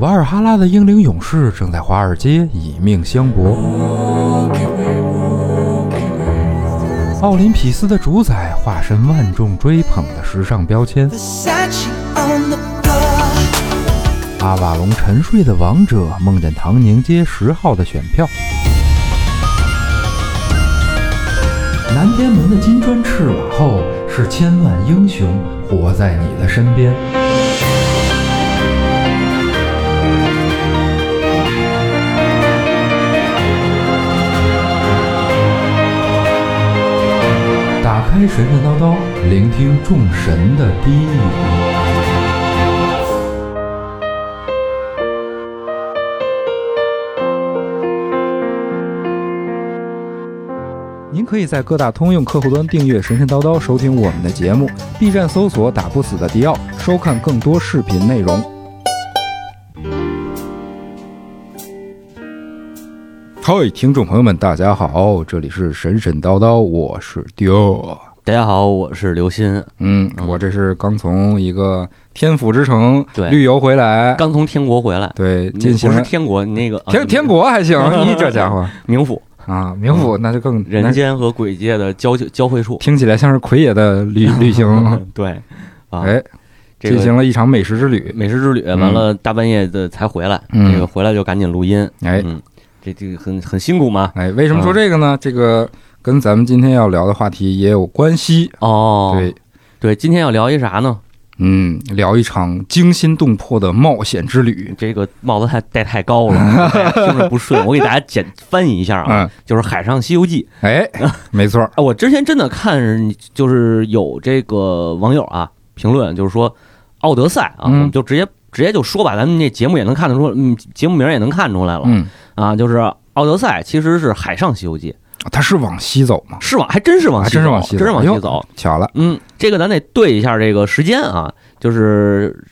瓦尔哈拉的英灵勇士正在华尔街以命相搏。奥林匹斯的主宰化身万众追捧的时尚标签。阿瓦隆沉睡的王者梦见唐宁街十号的选票。南天门的金砖赤瓦后是千万英雄活在你的身边。开神神叨叨，聆听众神的低语。您可以在各大通用客户端订阅“神神叨叨”，收听我们的节目；B 站搜索“打不死的迪奥”，收看更多视频内容。嗨，听众朋友们，大家好，这里是神神叨叨，我是迪奥。大家好，我是刘鑫。嗯，我这是刚从一个天府之城对。旅游回来，刚从天国回来，对，进行了是天国，那个天天国还行，你 这家伙。冥府，啊，冥府那就更人间和鬼界的交交汇处。听起来像是奎爷的旅 旅行，对，啊，哎，这进行了一场美食之旅，美食之旅，嗯。完了大半夜的才回来，嗯。这个回来就赶紧录音，哎。嗯，这这个很很辛苦嘛。哎，为什么说这个呢？这个跟咱们今天要聊的话题也有关系。哦，对，对，今天要聊一啥呢？嗯，聊一场惊心动魄的冒险之旅。这个帽子太戴太高了，大家听着不顺。我给大家简翻译一下啊，嗯，就是《海上西游记》。哎，没错 我之前真的看，就是有这个网友啊评论，就是说《奥德赛》啊，我嗯们就直接直接就说吧，咱们这节目也能看得出，嗯，节目名儿也能看出来了嗯，啊，就是《奥德赛》其实是《海上西游记》，他是往西走吗？是往还真是往还西走真是往西走真是往西走。巧了，嗯，这个咱得对一下这个时间啊，就是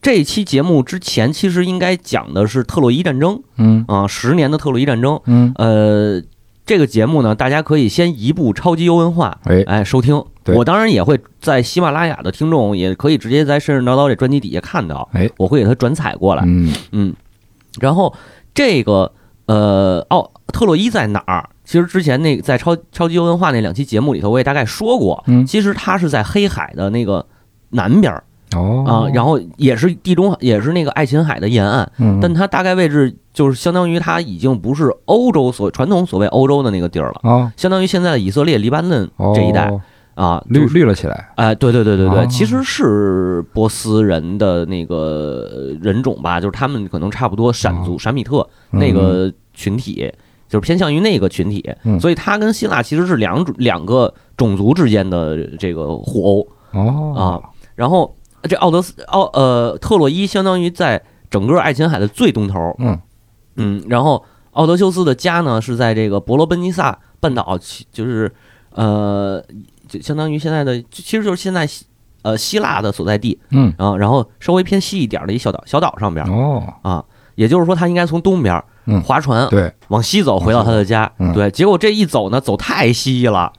这期节目之前其实应该讲的是特洛伊战争嗯啊，十年的特洛伊战争。嗯，呃，这个节目呢，大家可以先移步超级优文化，哎，哎，收听。我当然也会在喜马拉雅的听众也可以直接在神神叨叨这专辑底下看到，哎，我会给他转采过来。嗯嗯，然后这个呃，奥特洛伊在哪儿？其实之前那在超超级优文化那两期节目里头，我也大概说过，嗯，其实它是在黑海的那个南边儿哦。啊，然后也是地中海，也是那个爱琴海的沿岸，嗯，但它大概位置就是相当于它已经不是欧洲所传统所谓欧洲的那个地儿了，哦。相当于现在的以色列、黎巴嫩哦。这一带啊，绿绿了起来，哎，对对对对对，哦。其实是波斯人的那个人种吧，就是他们可能差不多闪族、闪米特那个群体，就是偏向于那个群体，嗯。所以他跟希腊其实是两种两个种族之间的这个互殴哦。啊。然后这奥德斯奥呃特洛伊相当于在整个爱琴海的最东头，嗯。嗯，然后奥德修斯的家呢是在这个伯罗奔尼撒半岛，其就是呃，就相当于现在的，其实就是现在希呃希腊的所在地嗯。啊，然后稍微偏西一点的一小岛小岛上边哦。啊，也就是说他应该从东边嗯划船对，往西走回到他的家嗯，对，结果这一走呢，走太西了。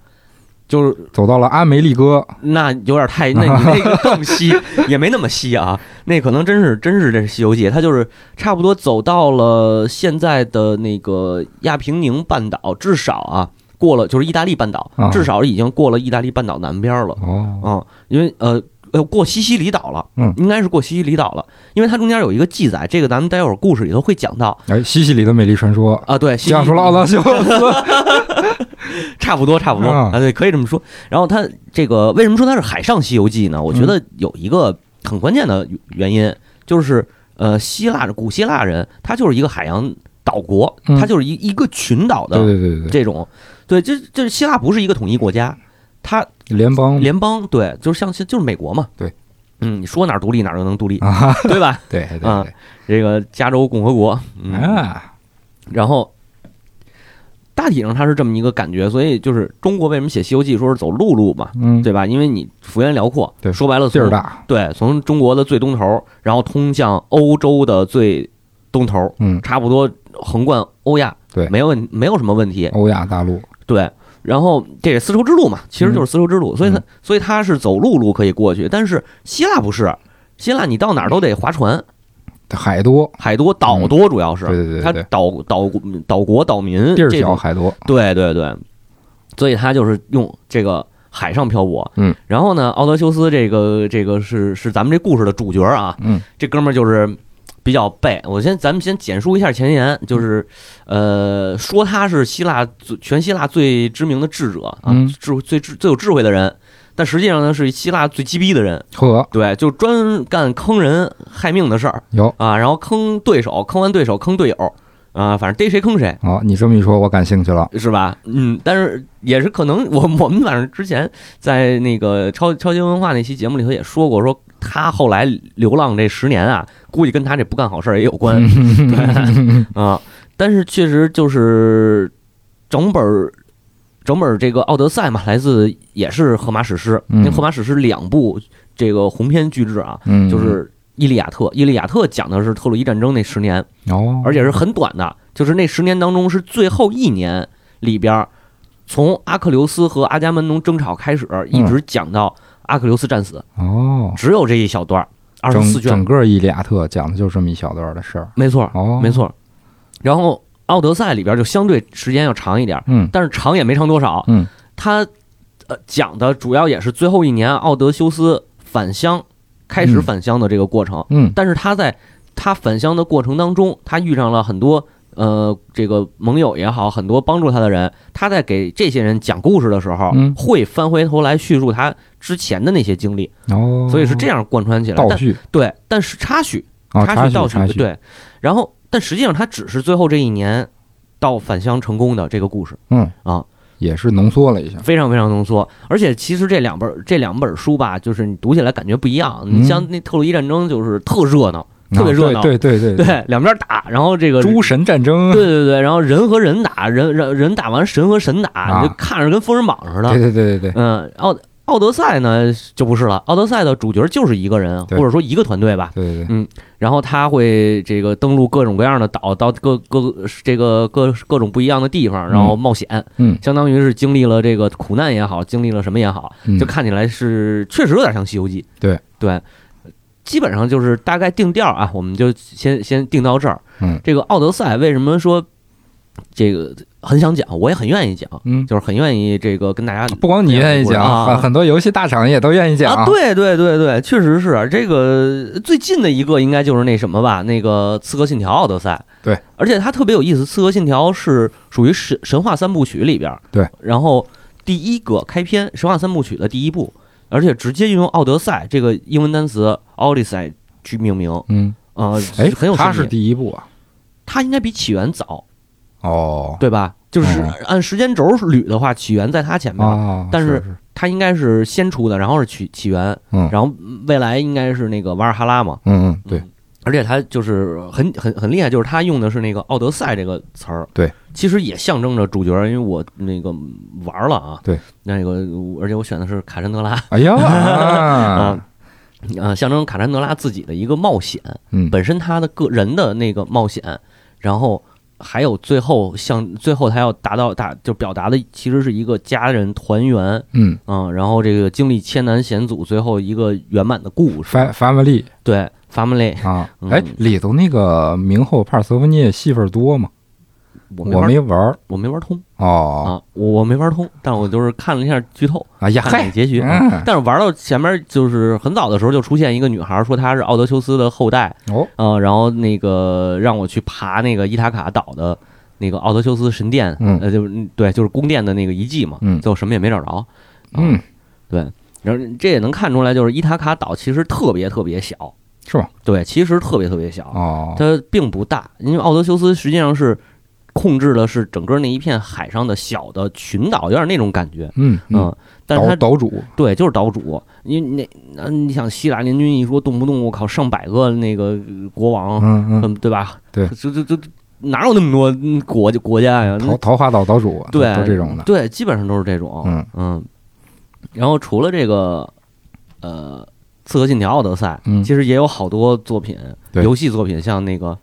就是走到了阿梅利哥，那有点太，那你 那个更西，也没那么西啊。那可能真是真是这是《西游记》，他就是差不多走到了现在的那个亚平宁半岛，至少啊过了就是意大利半岛啊，至少已经过了意大利半岛南边了哦啊、因为呃。呃，过西西里岛了，嗯应该是过西西里岛了，因为它中间有一个记载，这个咱们待会儿故事里头会讲到哎，西西里的美丽传说，啊。对，西西讲述了奥德修斯，差不多，差不多啊啊，对，可以这么说。然后它这个为什么说它是海上西游记呢？我觉得有一个很关键的原因，就是呃，希腊古希腊人他就是一个海洋岛国，嗯他就是一一个群岛对的对对对对，这种，对，这这希腊不是一个统一国家，它联邦？联邦，对，就是像就是美国嘛，对，嗯，你说哪儿独立哪儿就能独立，啊，对吧？对对啊，这个加州共和国，嗯，啊，然后大体上它是这么一个感觉，所以就是中国为什么写《西游记》说是走陆路嘛，嗯，对吧？因为你幅员辽阔，对说白了从地儿大，对，从中国的最东头，然后通向欧洲的最东头，嗯，差不多横贯欧亚，对。没有问没有什么问题，欧亚大陆，对。然后这个丝绸之路嘛，其实就是丝绸之路，所以它嗯。所以它是走陆路可以过去，但是希腊不是，希腊你到哪儿都得划船，海多，海多岛多，主要是对对对对。它岛岛岛国岛民地儿小海多，对对对，所以它就是用这个海上漂泊。嗯，然后呢，奥德修斯这个这个是是咱们这故事的主角啊，嗯。这哥们儿就是比较背。我先咱们先简述一下前言，就是呃，说他是希腊最全希腊最知名的智者啊，嗯智最智最有智慧的人。但实际上呢，是希腊最鸡逼的人，呵，对，就专干坑人害命的事儿有啊，然后坑对手，坑完对手坑队友，啊，反正逮谁坑谁。哦，你这么一说，我感兴趣了。是吧？嗯，但是也是可能我我们反正之前在那个超超级文化那期节目里头也说过，说他后来流浪这十年啊，估计跟他这不干好事儿也有关，对啊。但是确实就是整本儿整本儿这个《奥德赛》嘛，来自也是荷马史诗，嗯。因为荷马史诗两部这个鸿篇巨制啊，嗯，就是《伊利亚特》，《伊利亚特》讲的是特洛伊战争那十年，哦，而且是很短的，就是那十年当中是最后一年里边儿，从阿克琉斯和阿伽门农争吵开始，一直讲到阿克琉斯战死，哦，只有这一小段，二十整四卷整，个《伊利亚特》讲的就是这么一小段的事儿。没错，哦，没，错。然后《奥德赛》里边就相对时间要长一点，嗯但是长也没长多少。嗯，它呃讲的主要也是最后一年奥德修斯返乡开始嗯返乡的这个过程。嗯但是他在他返乡的过程当中，他遇上了很多呃这个盟友也好，很多帮助他的人。他在给这些人讲故事的时候，嗯会翻回头来叙述他之前的那些经历，哦，所以是这样贯穿起来。但倒叙对，但是插叙，哦，插插叙倒插叙，，对。然后，但实际上他只是最后这一年到返乡成功的这个故事，嗯啊，也是浓缩了一下。非常非常浓缩。而且其实这两本这两本书吧，就是你读起来感觉不一样。嗯你像那特洛伊战争就是特热闹，特别啊热闹对对对对，对，两边打，然后这个诸神战争，对对对，然后人和人打，人人人打完神和神打，就看着跟封神榜似的。对对对对对，嗯，奥奥德赛呢就不是了，奥德赛的主角就是一个人，或者说一个团队吧。对对对，然后他会这个登陆各种各样的岛，到各各这个各各种不一样的地方，然后冒险，嗯相当于是经历了这个苦难也好，经历了什么也好，嗯就看起来是确实有点像《西游记》。对对，基本上就是大概定调啊，我们就先先定到这儿。嗯。这个《奥德赛》为什么说这个很想讲，我也很愿意讲，嗯，就是很愿意这个跟大家不光你愿意讲，啊。很很多游戏大厂也都愿意讲啊，对对对对，确实是。这个最近的一个应该就是那什么吧，那个《刺客信条：奥德赛》。对，而且它特别有意思，《刺客信条》是属于神神话三部曲里边儿，对，然后第一个开篇神话三部曲的第一部，而且直接运用“奥德赛”这个英文单词 “Odyssey” 去命名，嗯，啊，哎，很有它是。第一部啊，它应该比起源早，哦，对吧？就是哦。按时间轴捋的话，起源在它前面，哦，但是是它应该是先出的，然后是起起源，嗯。然后未来应该是那个瓦尔哈拉嘛，嗯嗯，对。嗯，而且他就是很很很厉害，就是他用的是那个“奥德赛”这个词儿，对，其实也象征着主角，因为我那个玩了啊，对，那个而且我选的是卡珊德拉哎呀，啊，啊，象征卡珊德拉自己的一个冒险，嗯，本身他的个人的那个冒险，然后还有最后像最后他要达到达就表达的其实是一个家人团圆，嗯。嗯，然后这个经历千难险阻，最后一个圆满的故事，，fa family 对，family，啊，嗯。哎，里头那个明后帕尔瑟福涅戏份多吗？我我没玩儿我没玩通哦，啊，我我没玩通，但我就是看了一下剧透，哎呀，结局。但是玩到前面就是很早的时候就出现一个女孩说她是奥德修斯的后代，哦，呃，然后那个让我去爬那个伊塔卡岛的那个奥德修斯神殿，嗯呃，就对，就是宫殿的那个遗迹嘛，嗯。最后什么也没找着，啊。嗯，对，然后这也能看出来，就是伊塔卡岛其实特别特别小，是吧？对，其实特别特别小，哦，它并不大，因为奥德修斯实际上是控制的是整个那一片海上的小的群岛，有点那种感觉，嗯嗯，嗯，但是它岛岛主，对就是岛主，因为那那你想希腊联军一说，动不动我靠上百个那个呃国王，嗯嗯，嗯，对吧？对就就就哪有那么多嗯国国家呀？桃桃花岛岛主，对，都这种的，对，基本上都是这种，嗯嗯。然后除了这个，呃，《刺客信条：奥德赛》，嗯其实也有好多作品，游戏作品，像那个《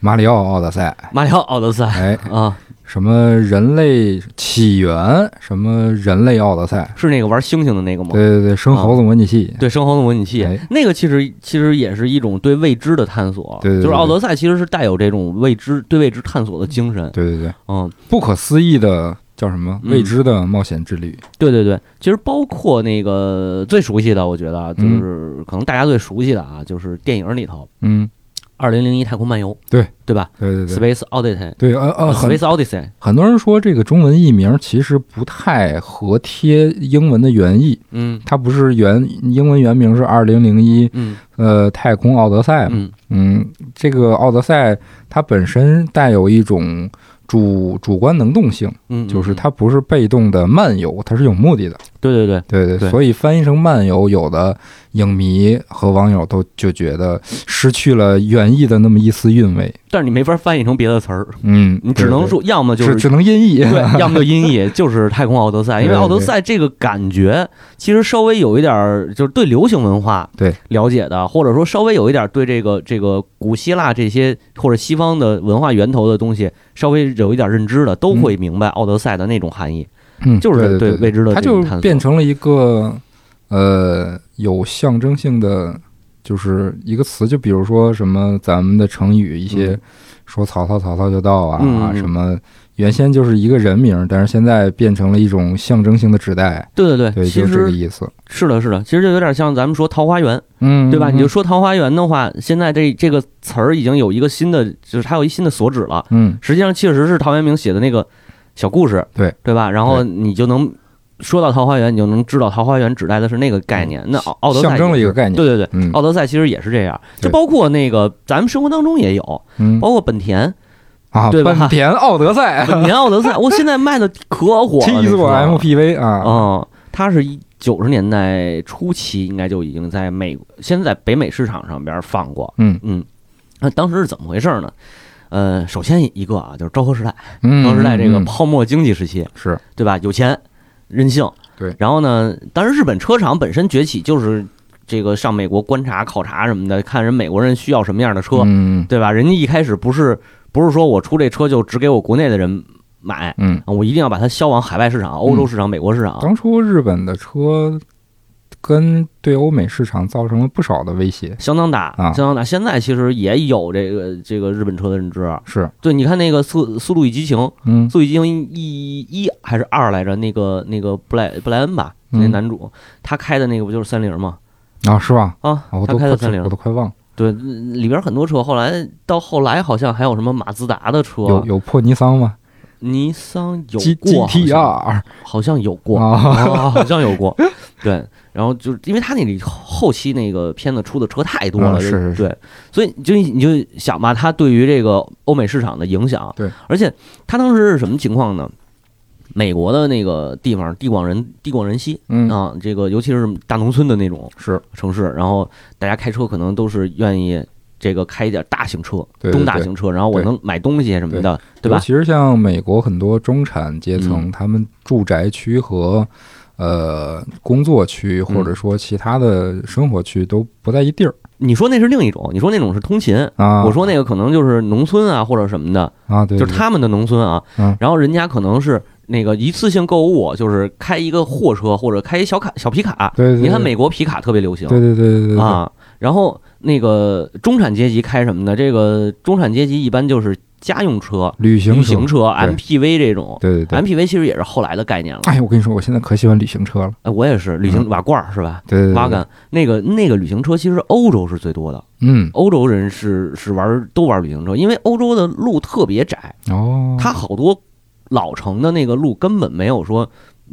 马里奥奥德赛，马里奥奥德赛》哎，啊，什么人类起源，什么人类奥德赛，是那个玩猩猩的那个吗？对对对，生猴子模拟器，对，生猴子模拟器，哎那个其实其实也是一种对未知的探索。对对对就是奥德赛其实是带有这种未知对未知探索的精神。对对对，嗯，不可思议的叫什么？嗯。未知的冒险之旅，对对对，其实包括那个最熟悉的，我觉得啊就是可能大家最熟悉的啊，就是电影里头。嗯，《二零零一太空漫游》，对。对吧？对对对，？Space Odyssey。对呃呃，很 Space Odyssey，很多人说这个中文译名其实不太合贴英文的原意，嗯。它不是原英文原名是二零零一嗯。呃太空奥德赛嘛，嗯。嗯，这个奥德赛它本身带有一种主主观能动性，嗯，就是嗯，它不是被动的漫游，它是有目的的。对对对，对对，对。所以翻译成漫游，有的影迷和网友都就觉得失去了原意的那么一丝韵味。但是你没法翻译成别的词儿，嗯，你只能说要么就是只只能音译。对，要么就音译，就是太空奥德赛，因为奥德赛这个感觉其实稍微有一点儿，就是对流行文化对。了解的，或者说稍微有一点儿对这个这个古希腊这些或者西方的文化源头的东西稍微有一点认知的，都会明白奥德赛的那种含义。嗯，就是对对对未知的它就变成了一个呃有象征性的，就是一个词，就比如说什么咱们的成语一些嗯说曹操曹操就到啊，嗯嗯嗯什么原先就是一个人名，但是现在变成了一种象征性的指代，对对对，对，其就是这个意思。是的，是的，其实就有点像咱们说桃花源，嗯，对吧？嗯你就说桃花源的话，现在这这个词儿已经有一个新的，就是它有一新的所指了。嗯实际上确实是陶渊明写的那个小故事，对。对吧？然后你就能说到桃花源，你就能知道桃花源指代的是那个概念。那奥奥德赛嗯象征了一个概念。对对对，嗯。奥德赛其实也是这样，就包括那个咱们生活当中也有，嗯。包括本田，啊，对吧？本田奥德赛。本田奥德赛，我现在卖的可火了，七座 MPV 啊，嗯，它是一九十年代初期应该就已经在美，现在在北美市场上边放过。嗯。嗯，那当时是怎么回事呢？呃，首先一个啊，就是昭和时代，嗯，昭和时代这个嗯泡沫经济时期，是对吧？有钱，任性。对然后呢，当然日本车厂本身崛起，就是这个上美国观察、考察什么的，看人美国人需要什么样的车，嗯对吧？人家一开始不是不是说我出这车就只给我国内的人买，我一定要把它销往海外市场、欧洲市场、美国市场。当初日本的车跟对欧美市场造成了不少的威胁，相当大，啊。相当大。现在其实也有这个这个日本车的认知。是，对，你看那个速速度与激情，嗯。速度与激情一一还是二来着？那个那个布莱布莱恩吧，嗯。那男主他开的那个不就是三菱吗？啊，是吧？啊他都开的三菱。我，都快忘了，对，里边很多车，后来到后来好像还有什么马自达的车，有有破尼桑吗？尼桑有过 G T 好像 R 好像有过，好像有过，对，然后就是因为他那里后期那个片子出的车太多了，嗯是是是对，所以你就你就想吧，他对于这个欧美市场的影响，对，而且他当时是什么情况呢？美国的那个地方地广人地广人稀嗯。啊，这个尤其是大农村的那种是。城市，然后大家开车可能都是愿意这个开一点大型车，对对对。中大型车，然后我能买东西什么的，对吧？其实像美国很多中产阶层，嗯。他们住宅区和呃工作区或者说其他的生活区都不在一地儿你说那是另一种，你说那种是通勤，啊。我说那个可能就是农村啊或者什么的，啊，对，对就是他们的农村啊嗯，然后人家可能是那个一次性购物，就是开一个货车或者开一小卡小皮卡。对对，你看美国皮卡特别流行对对对对对对啊，然后那个中产阶级开什么呢？这个中产阶级一般就是家用车、旅行旅行车、MPV 这种。对对对。MPV 其实也是后来的概念了。哎，我跟你说，我现在可喜欢旅行车了。哎，我也是旅行嗯瓦罐儿是吧？对对对，对瓦杆那个那个旅行车，其实欧洲是最多的。嗯，欧洲人是是玩都玩旅行车，因为欧洲的路特别窄，哦，它好多老城的那个路根本没有说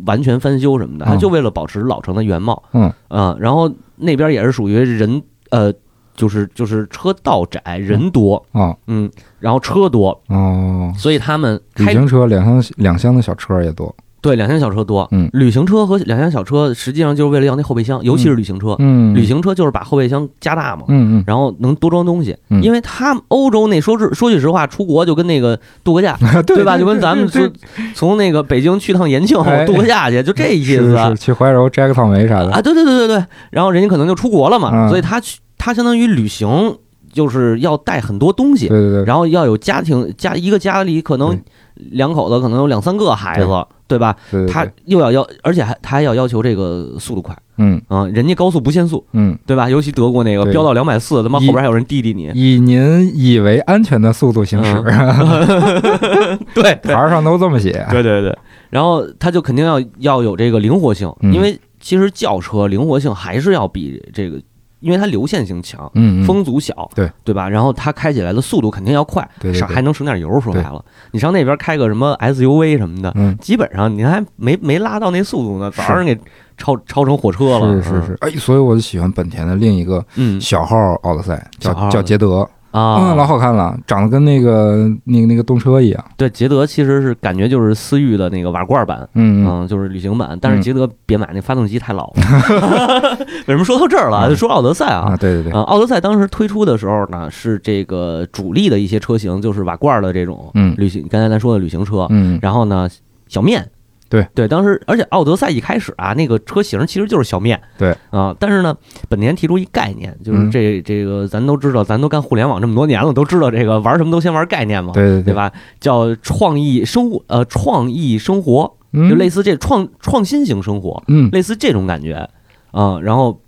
完全翻修什么的，嗯它就为了保持老城的原貌。嗯啊，然后那边也是属于人呃，就是就是车道窄，人多，啊嗯，然后车多，哦，所以他们旅开行车两厢两厢的小车也多。对两厢小车多，嗯旅行车和两厢小车实际上就是为了要那后备箱，尤其是旅行车，嗯，旅行车就是把后备箱加大嘛。嗯嗯，然后能多装东西，嗯因为他们欧洲那说是说句实话，出国就跟那个度个假，对对吧？就跟咱们对从从那个北京去趟延庆哎度个假去，就这意是思是去怀柔摘个草莓啥的。啊！对对对对对，然后人家可能就出国了嘛，嗯所以他去他相当于旅行就是要带很多东西，对对对，然后要有家庭家一个家里可能两口子可能有两三个孩子，对吧？他又要要，而且还他还要要求这个速度快嗯。啊，人家高速不限速，嗯，对吧？尤其德国那个飙到两百四，他妈后边还有人滴滴你，以您以为安全的速度行驶，对牌儿上都这么写。对对对，然后他就肯定要要有这个灵活性，嗯。因为其实轿车灵活性还是要比这个，因为它流线性强。风阻小，对。对吧？然后它开起来的速度肯定要快，省还能省点油。说白了，你上那边开个什么 SUV 什么的，嗯，基本上你还没没拉到那速度呢，早上给超超成火车了。是是是，哎，所以我就喜欢本田的另一个嗯，小号奥德赛，叫叫捷德，啊，嗯，老好看了，长得跟那个那个那个动车一样。对，捷德其实是感觉就是思域的那个瓦罐版，嗯嗯嗯，就是旅行版。但是嗯捷德别买，那发动机太老了。为什么说到这儿了？嗯就说奥德赛啊，啊。对对对，啊，奥德赛当时推出的时候呢，是这个主力的一些车型，就是瓦罐的这种嗯旅行，刚才咱说的旅行车。嗯，然后呢，小面，对对，当时而且奥德赛一开始啊，那个车型其实就是小面，对啊，但是呢，本田提出一概念，就是嗯这这个咱都知道，咱都干互联网这么多年了，都知道这个玩什么都先玩概念嘛，对对对？吧？叫创意生活，呃，创意生活，嗯，就类似这创创新型生活，嗯类似这种感觉啊。然后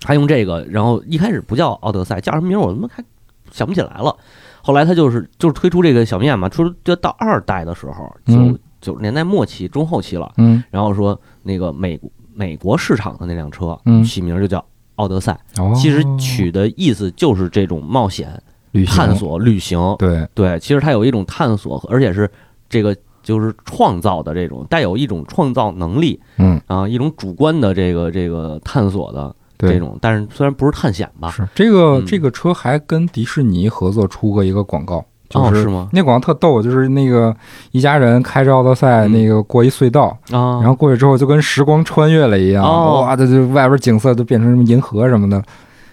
他用这个，然后一开始不叫奥德赛，叫什么名儿我他妈还想不起来了。后来他就是就是推出这个小面嘛，出就到二代的时候，就嗯九十年代末期、中后期了。嗯。然后说那个美国美国市场的那辆车嗯。起名就叫奥德赛，哦，其实取的意思就是这种冒险、旅探，索、旅行。对，对，其实它有一种探索，而且是这个就是创造的这种带有一种创造能力嗯，啊，一种主观的这个这个探索的这种，但是虽然不是探险吧，是这个嗯。这个车还跟迪士尼合作出过一个广告，就哦，是吗？那广告特逗，就是那个一家人开着奥德赛，嗯。那个过一隧道，啊，然后过去之后就跟时光穿越了一样，哦。哇，这就外边景色都变成什么银河什么的，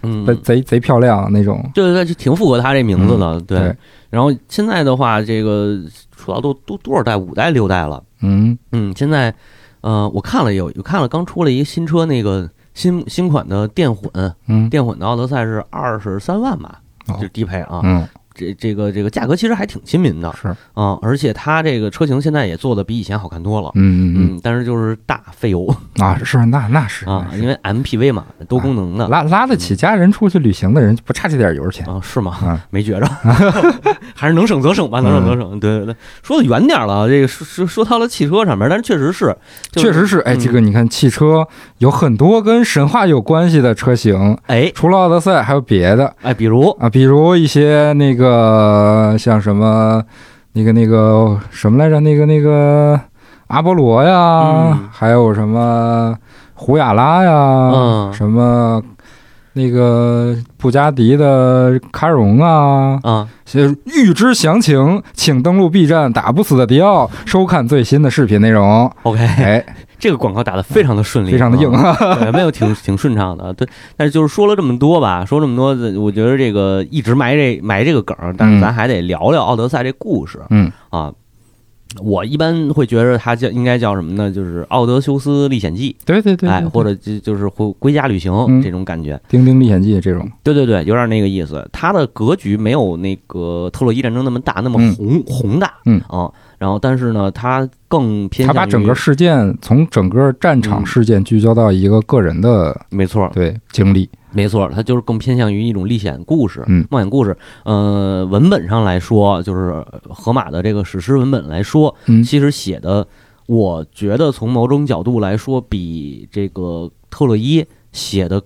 嗯，贼贼贼漂亮那种。对对对，就挺符合他这名字的，对。对，然后现在的话，这个主要都都多少代，五代六代了，嗯，嗯，现在，呃，我看了有有看了，刚出了一个新车，那个新新款的电混，嗯。电混的奥德赛是二十三万吧，哦。就低配啊，嗯，这这个这个价格其实还挺亲民的是，啊，而且它这个车型现在也做的比以前好看多了。嗯嗯嗯，但是就是大费油嗯啊，是那那是啊，因为 MPV 嘛，多功能的拉拉得起家人出去旅行的人，不差这点油钱。啊，是吗？嗯没觉着，还是能省则省吧，能省则省。对对对，说的远点了，这个说说说到了汽车上面，但是确实是，就确实是，哎，嗯这个你看，汽车有很多跟神话有关系的车型，哎除了奥德赛，还有别的哎，比如啊，比如一些那个像什么那个那个什么来着，那个那个阿波罗呀，嗯还有什么胡亚拉呀，嗯什么那个布加迪的卡戎啊。啊，是预知详情，请登录 B 站“打不死的迪奥”，收看最新的视频内容。OK，哎，这个广告打得非常的顺利，非常的硬！对，没有挺挺顺畅的。对，但是就是说了这么多吧，说这么多，我觉得这个一直埋这埋这个梗儿，但是嗯咱还得聊聊奥德赛这故事嗯啊。我一般会觉得它叫应该叫什么呢？就是《奥德修斯历险记对对》，对，哎，或者就就是回归家旅行嗯这种感觉。《丁丁历险记》这种，对对对，有点那个意思。它的格局没有那个特洛伊战争那么大，那么嗯宏、宏大，嗯啊。然后，但是呢，他更偏向于他把整个事件从整个战场嗯事件聚焦到一个个人的没错，对经历。没错，它就是更偏向于一种历险故事、嗯冒险故事。呃，文本上来说，就是河马的这个史诗文本来说，嗯其实写的，我觉得从某种角度来说，比这个特洛伊写的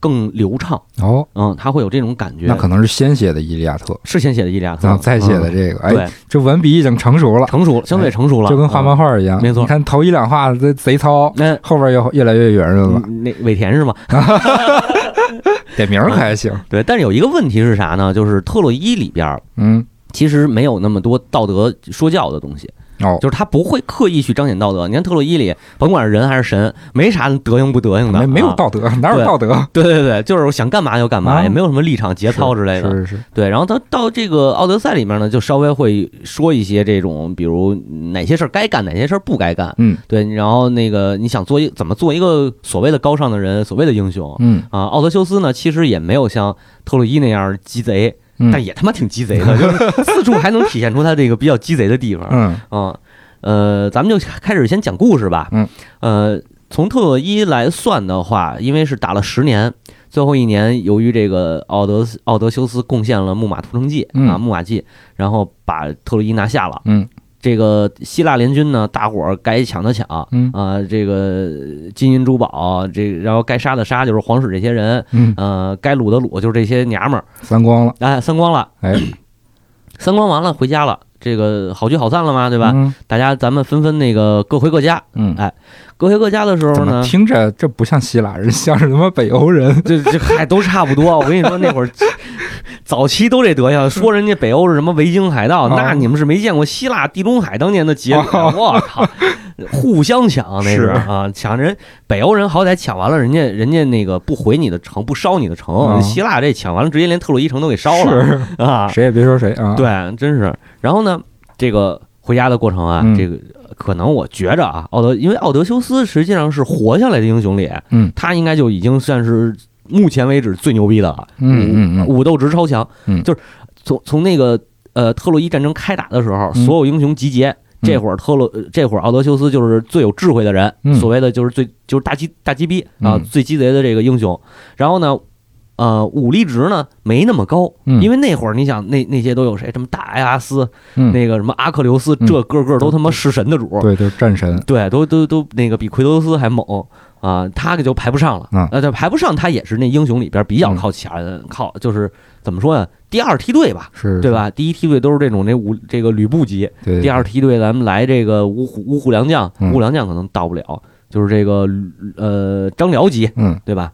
更流畅。哦，嗯，他会有这种感觉。那可能是先写的《伊利亚特》，是先写的《伊利亚特然》，后再写的嗯这个，哎，对，这文笔已经成熟了，成熟了，相对成熟了，就跟画漫嗯。画一样。没错你看头一两画贼贼糙，那后边又越来越圆润了。嗯那尾田是吗？点名还行，对，但是有一个问题是啥呢？就是特洛伊里边儿嗯，其实没有那么多道德说教的东西。哦，就是他不会刻意去彰显道德。你看特洛伊里，甭管是人还是神，没啥德行不德行的，没没有啊。道德，哪有道德？对对对，就是想干嘛就干嘛，啊。也没有什么立场、节操之类的。是是。是，对，然后他到这个《奥德赛》里面呢，就稍微会说一些这种，比如哪些事儿该干，哪些事儿不该干。嗯。对，然后那个你想做一怎么做一个所谓的高尚的人，所谓的英雄。嗯。啊，奥德修斯呢，其实也没有像特洛伊那样鸡贼，嗯但也他妈挺鸡贼的，就是四处还能体现出他这个比较鸡贼的地方。嗯啊，呃，咱们就开始先讲故事吧。嗯，呃，从特洛伊来算的话，因为是打了十年，最后一年由于这个奥德奥德修斯贡献了木马屠城记嗯啊，木马记，然后把特洛伊拿下了。嗯这个希腊联军呢，大伙儿该抢的抢，嗯。啊、这个金银珠宝，这然后该杀的杀，就是皇室这些人，嗯，呃，该掳的掳，就是这些娘们儿，三光了，哎，三光了，哎，三光完了回家了，这个好聚好散了嘛，对吧？嗯。大家咱们纷纷那个各回各家，嗯，哎各回各家的时候呢，听着这不像希腊人，像是他妈北欧人？这这还都差不多。我跟你说，那会儿 早期都这德行，说人家北欧是什么维京海盗，哦那你们是没见过希腊地中海当年的劫掠，哦我靠，互相抢那是是啊，抢人北欧人好歹抢完了，人家人家那个不毁你的城，不烧你的城，哦希腊这抢完了直接连特洛伊城都给烧了是，啊，谁也别说谁啊。，对，真是。然后呢，这个回家的过程啊，嗯这个可能我觉着啊，奥德，因为奥德修斯实际上是活下来的英雄里，嗯。他应该就已经算是目前为止最牛逼的了，嗯嗯嗯。武武斗值超强，嗯。就是从从那个呃特洛伊战争开打的时候，嗯。所有英雄集结。这会儿特洛，呃这会儿奥德修斯就是最有智慧的人，嗯。所谓的就是最就是大鸡大鸡逼啊，嗯。最鸡贼的这个英雄。然后呢，呃，武力值呢没那么高，嗯因为那会儿你想那那些都有谁？什么大埃阿斯，嗯，那个什么阿克琉斯，嗯这个个都他妈是神的主，对，就是战神。对，都都都那个比奎托斯还猛啊，他可就排不上了。嗯呃，对，排不上，他也是那英雄里边比较靠前，靠就是怎么说呢？第二梯队吧，是，对？吧？第一梯队都是这种这五这个吕布级，对，第二梯队咱们来这个五虎五虎良将，嗯五虎良将可能到不了，就是这个呃张辽级，嗯对吧？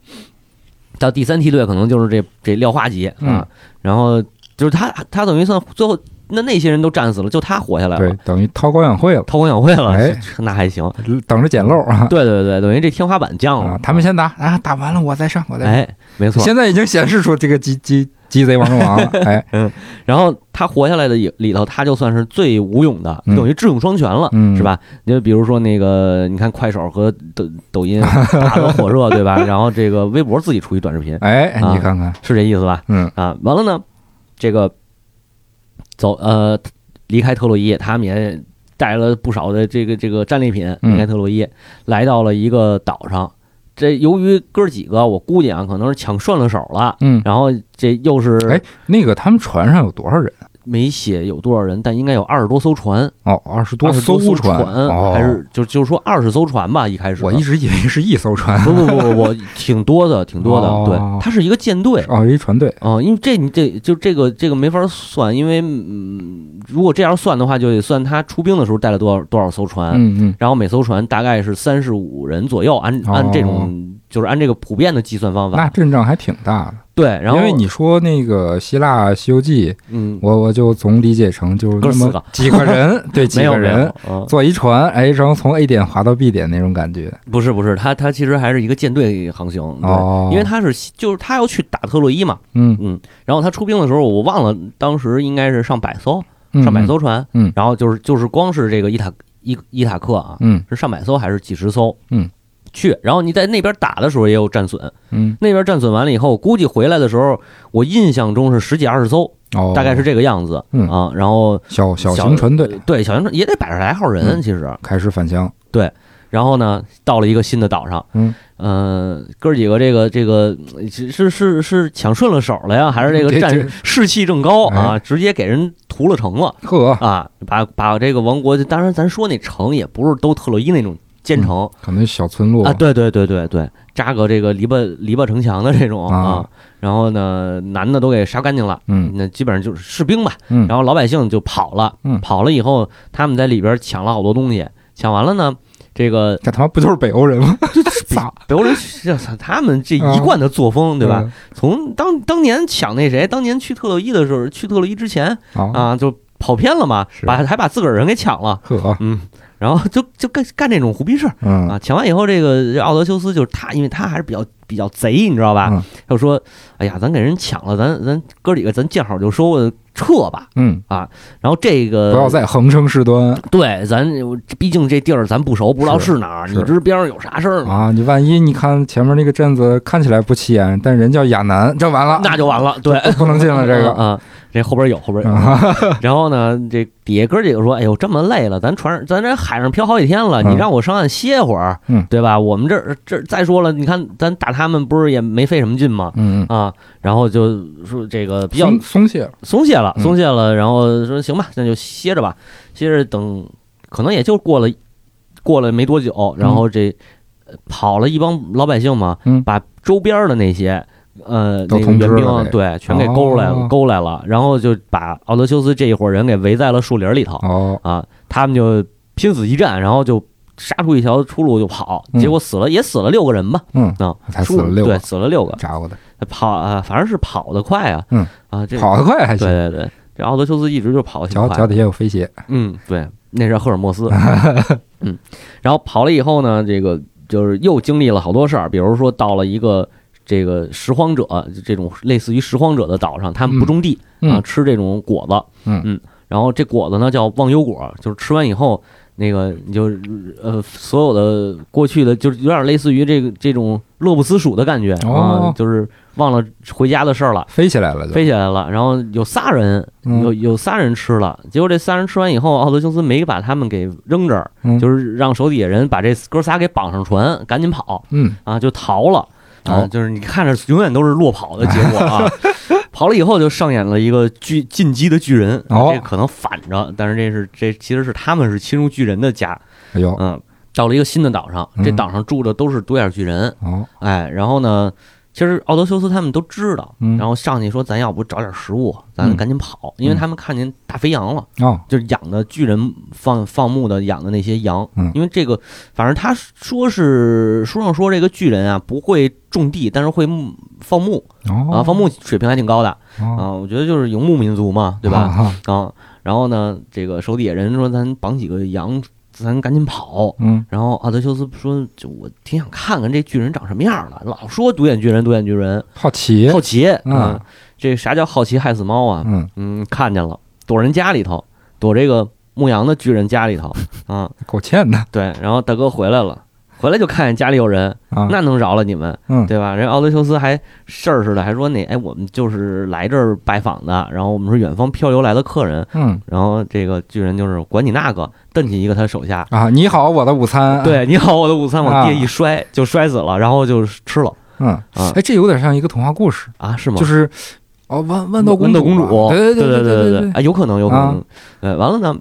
到第三梯队可能就是这这廖化级嗯。啊，然后就是他他等于算最后那那些人都战死了，就他活下来了对了，，等于韬光养晦了，韬光养晦了，哎那还行。等着捡漏 啊。对对对，等于这天花板降了啊，，他们先打啊，打完了我再上，我再上。哎，没错。现在已经显示出这个鸡鸡鸡贼王中王了，哎，然后他活下来的里里头，他就算是最无勇的，嗯等于智勇双全了，嗯是吧？你就比如说那个，你看快手和抖抖音 打得火热，对吧？然后这个微博自己出一短视频，哎，啊你看看，是这意思吧？嗯啊，完了呢，这个走呃离开特洛伊，他们也带了不少的这个这个战利品嗯离开特洛伊，来到了一个岛上。这由于哥几个，我估计啊，可能是抢顺了手了，嗯，然后这又是哎那个他们船上有多少人？没写有多少人，但应该有二十多艘船，哦，二十多艘船，哦，还是就就是说二十艘船吧？一开始。我一直以为是一艘船，不不不不不，挺多的，挺多的。哦。对，它是一个舰队。哦，一船队，哦，因为这你这就这个这个没法算，因为嗯，如果这样算的话，就得算他出兵的时候带了多少多少艘船，嗯嗯，然后每艘船大概是三十五人左右，按按这种就是按这个普遍的计算方法那，阵仗还挺大的。对，然后因为你说那个希腊《西游记》，嗯，我我就总理解成就是那么哥四个几个人，对，几个人，嗯，坐一船，哎，然后从 A 点滑到 B 点那种感觉。不是不是，他他其实还是一个舰队航行，对，哦，因为他是就是他要去打特洛伊嘛，嗯嗯，然后他出兵的时候，我忘了当时应该是上百艘，嗯上百艘船，嗯然后就是就是光是这个伊塔伊伊塔克啊，嗯是上百艘还是几十艘？嗯，去，然后你在那边打的时候也有战损，嗯。那边战损完了以后，估计回来的时候，我印象中是十几二十艘，哦，大概是这个样子，嗯啊，然后小小型船队对小型船也得百十来号人，嗯其实，开始返乡。对然后呢，到了一个新的岛上，嗯，呃，哥几个这个这个是是是是抢顺了手了呀，还是这个战士气正高哎啊，直接给人屠了城了呵，啊，把把这个王国，当然咱说那城也不是都特洛伊那种坚城。可能小村落。啊，对对对对对，扎个这个篱笆篱笆城墙的这种啊。啊，然后呢，男的都给杀干净了，嗯。那基本上就是士兵吧，嗯，然后老百姓就跑了，嗯。跑了以后，他们在里边抢了好多东西，抢完了呢，这个这他妈不就是北欧人吗？操，北欧人是他们这一贯的作风，对吧？嗯？从当当年抢那谁，当年去特洛伊的时候，去特洛伊之前，啊，就跑偏了嘛，把还把自个儿人给抢了，呵，嗯，然后就 就干干这种胡逼事儿嗯啊。抢完以后，这个奥德修斯就是他，因为他还是比较比较贼，你知道吧？就说：“哎呀，咱给人抢了，咱咱哥几个咱见好就收，撤吧。嗯啊，”然后这个不要再横生事端对咱，毕竟这地儿咱不熟，不知道是是哪儿，你知边上有啥事儿吗？啊！你万一你看前面那个镇子看起来不起眼，但人叫亚南，这完了，那就完了。对，不能进了这个。啊，这后边有后边有。啊然后呢，这底下哥几个说：“哎呦，这么累了，咱船上咱这海上漂好几天了，嗯你让我上岸歇会儿，嗯对吧？我们这这再说了，你看咱打他们不是也没费什么劲吗？啊，然后就说这个比较松松懈了，松懈了，嗯松懈了，然后说行吧，那就歇着吧，歇着等，可能也就过了过了没多久，然后这呃跑了一帮老百姓嘛，嗯把周边的那些。呃，那个援兵对，全给勾来勾来了，然后就把奥德修斯这一伙人给围在了树林里头哦，啊，他们就拼死一战，然后就杀出一条出路就跑，嗯结果死了也死了六个人吧，嗯，啊，才，死了六个，死了六个，家伙的，跑啊，反正是跑得快啊，嗯啊，这跑得快还行，对对对，这奥德修斯一直就跑得挺快。脚脚底下有飞鞋，嗯，对，那是赫尔墨斯。嗯，然后跑了以后呢，这个就是又经历了好多事儿，比如说到了一个这个拾荒者这种类似于拾荒者的岛上，他们不种地、嗯啊，吃这种果子。嗯然后这果子呢叫忘忧果，就是吃完以后。那个你就呃，所有的过去的就是有点类似于这个这种乐不思蜀的感觉啊哦，就是忘了回家的事儿了，飞起来了就，飞起来了，然后有仨人，嗯有有仨人吃了，结果这仨人吃完以后，奥德修斯没把他们给扔这儿，嗯就是让手底下人把这哥仨给绑上船，赶紧跑嗯，啊，就逃了啊，哦。就是你看着永远都是落跑的结果啊。跑了以后就上演了一个巨进击的巨人，这可能反着，但是这是这其实是他们是侵入巨人的家，哎呦，嗯，到了一个新的岛上，这嗯。岛上住的都是独眼巨人，哦，哎，然后呢，其实奥德修斯他们都知道，嗯。然后上去说咱要不找点食物，咱嗯。赶紧跑，因为他们看见大肥羊了，哦，就是养的巨人放放牧的养的那些羊，嗯。因为这个反正他说是书上说这个巨人啊不会种地，但是会放牧哦，啊，放牧水平还挺高的。哦，啊，我觉得就是游牧民族嘛，对吧？啊？啊，然后呢，这个手底下人说咱绑几个羊，咱赶紧跑。嗯，然后奥德修斯说：“就我挺想看看这巨人长什么样的，老说独眼巨人，独眼巨人，好奇，好奇嗯啊！这啥叫好奇害死猫啊？嗯，嗯，看见了，躲人家里头，躲这个牧羊的巨人家里头啊。够欠的对，然后大哥回来了，回来就看见家里有人，啊，那能饶了你们，嗯，对吧？人奥德修斯还事儿似的，还说那哎，我们就是来这儿拜访的，然后我们是远方漂流来的客人。嗯然后这个巨人就是管你那个，瞪起一个他手下，啊，你好，我的午餐，，对，你好，我的午餐往地啊。下一摔，就摔死了，然后就吃了。嗯，啊。哎，这有点像一个童话故事，啊，是吗？就是哦，豌豌豆豌豆公主。主，吧，对对对对对。啊，有可能，有可啊。能。呃，完了呢，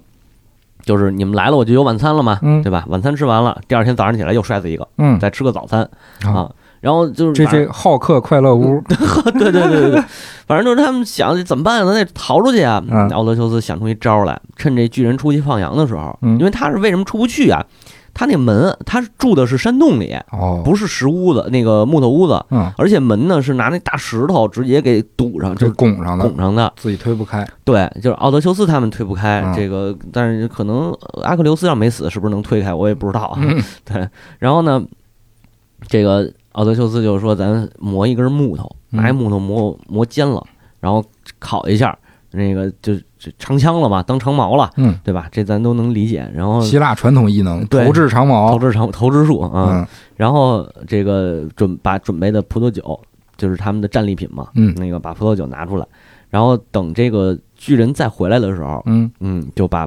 就是你们来了，我就有晚餐了嘛，嗯。对吧？晚餐吃完了，第二天早上起来又摔死一个，嗯，再吃个早餐。啊，啊。然后就是这这好客快乐屋，对对对对对，反正就是他们想怎么办，咱得逃出去啊。嗯奥德修斯想出一招来，趁这巨人出去放羊的时候，嗯。因为他是为什么出不去啊？他那门，他是住的是山洞里，哦，不是石屋子，那个木头屋子，嗯，而且门呢是拿那大石头直接给堵上，就拱上的。拱，上的。自己推不开，对，就是奥德修斯他们推不开、嗯。这个，但是可能呃阿克琉斯要没死，是不是能推开？我也不知道啊。嗯。对，然后呢，这个奥德修斯就是说，咱磨一根木头，嗯拿一木头磨磨尖了，然后烤一下，那个就就长枪了嘛，当长矛了，嗯，对吧？这咱都能理解。然后希腊传统异能，对投掷长矛投，掷长投掷术啊，嗯然后这个准把准备的葡萄酒，就是他们的战利品嘛，嗯那个把葡萄酒拿出来，然后等这个巨人再回来的时候，嗯，嗯，就把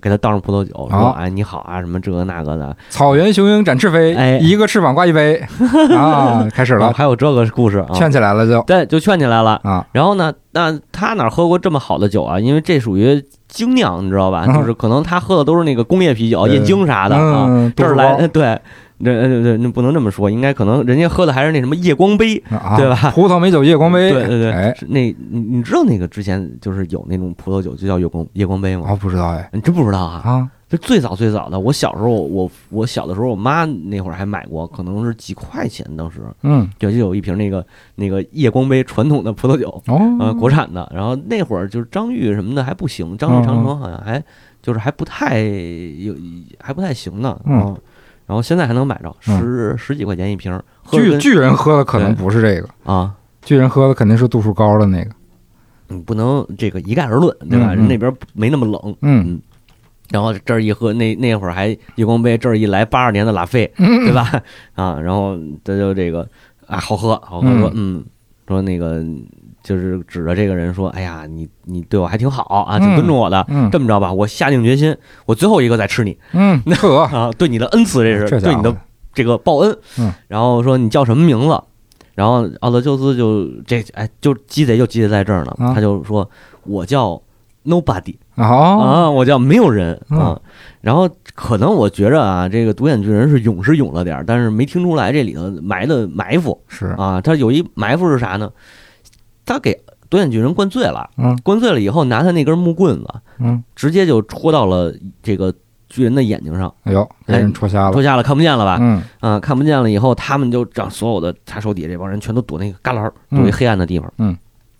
给他倒上葡萄酒，说好哎你好啊，什么这个那个的，草原雄鹰展翅飞，哎。一个翅膀挂一杯。啊，开始哦了，还有这个故事啊，劝起来了就。对，就劝起来了。啊，然后呢，那他哪喝过这么好的酒啊？因为这属于精酿，你知道吧？嗯 就是可能他喝的都是那个工业啤酒、对燕京啥的啊。嗯，这儿来 对，这这这那不能这么说，应该可能人家喝的还是那什么夜光杯，啊，对吧葡萄美酒夜光杯，对对对，哎，那你你知道那个之前就是有那种葡萄酒就叫夜光夜光杯吗？啊不知道哎你真不知道啊？啊，就最早最早的，我小时候我我小的时候，我妈那会儿还买过，可能是几块钱，当时嗯，就就有一瓶那个那个夜光杯传统的葡萄酒，哦，呃，国产的。然后那会儿就是张裕什么的还不行，张裕长城好像还就是还不太有还不太行呢，嗯然后现在还能买着十十几块钱一瓶，喝巨巨人喝的可能不是这个，啊。巨人喝的肯定是度数高的那个。你不能这个一概而论，对吧？嗯嗯人那边没那么冷，嗯然后这儿一喝，那那会儿还夜光杯，这儿一来八二年的拉菲，嗯对吧？啊，然后他就这个啊，好喝，好喝，说嗯，说那个就是指着这个人说，哎呀，你你对我还挺好啊，挺尊重我的。嗯这么着吧，我下定决心，我最后一个再吃你嗯，呵，啊，对你的恩赐，这是这对你的这个报恩。嗯，然后说你叫什么名字？然后奥德修斯就这哎，就鸡贼就鸡贼在这儿呢，啊他就说我叫 nobody。哦，啊，我叫没有人嗯啊。然后可能我觉着啊，这个独眼巨人是勇是勇了点儿，但是没听出来这里头埋的埋伏是，啊。他有一埋伏是啥呢？他给独眼巨人灌醉了，嗯。灌醉了以后，拿他那根木棍子嗯，直接就戳到了这个巨人的眼睛上，哎呦，给人戳瞎了。戳。瞎了，看不见了吧？嗯。啊，看不见了以后，他们就让所有的他手底下这帮人全都躲那个旮旯躲一黑暗的地方。嗯，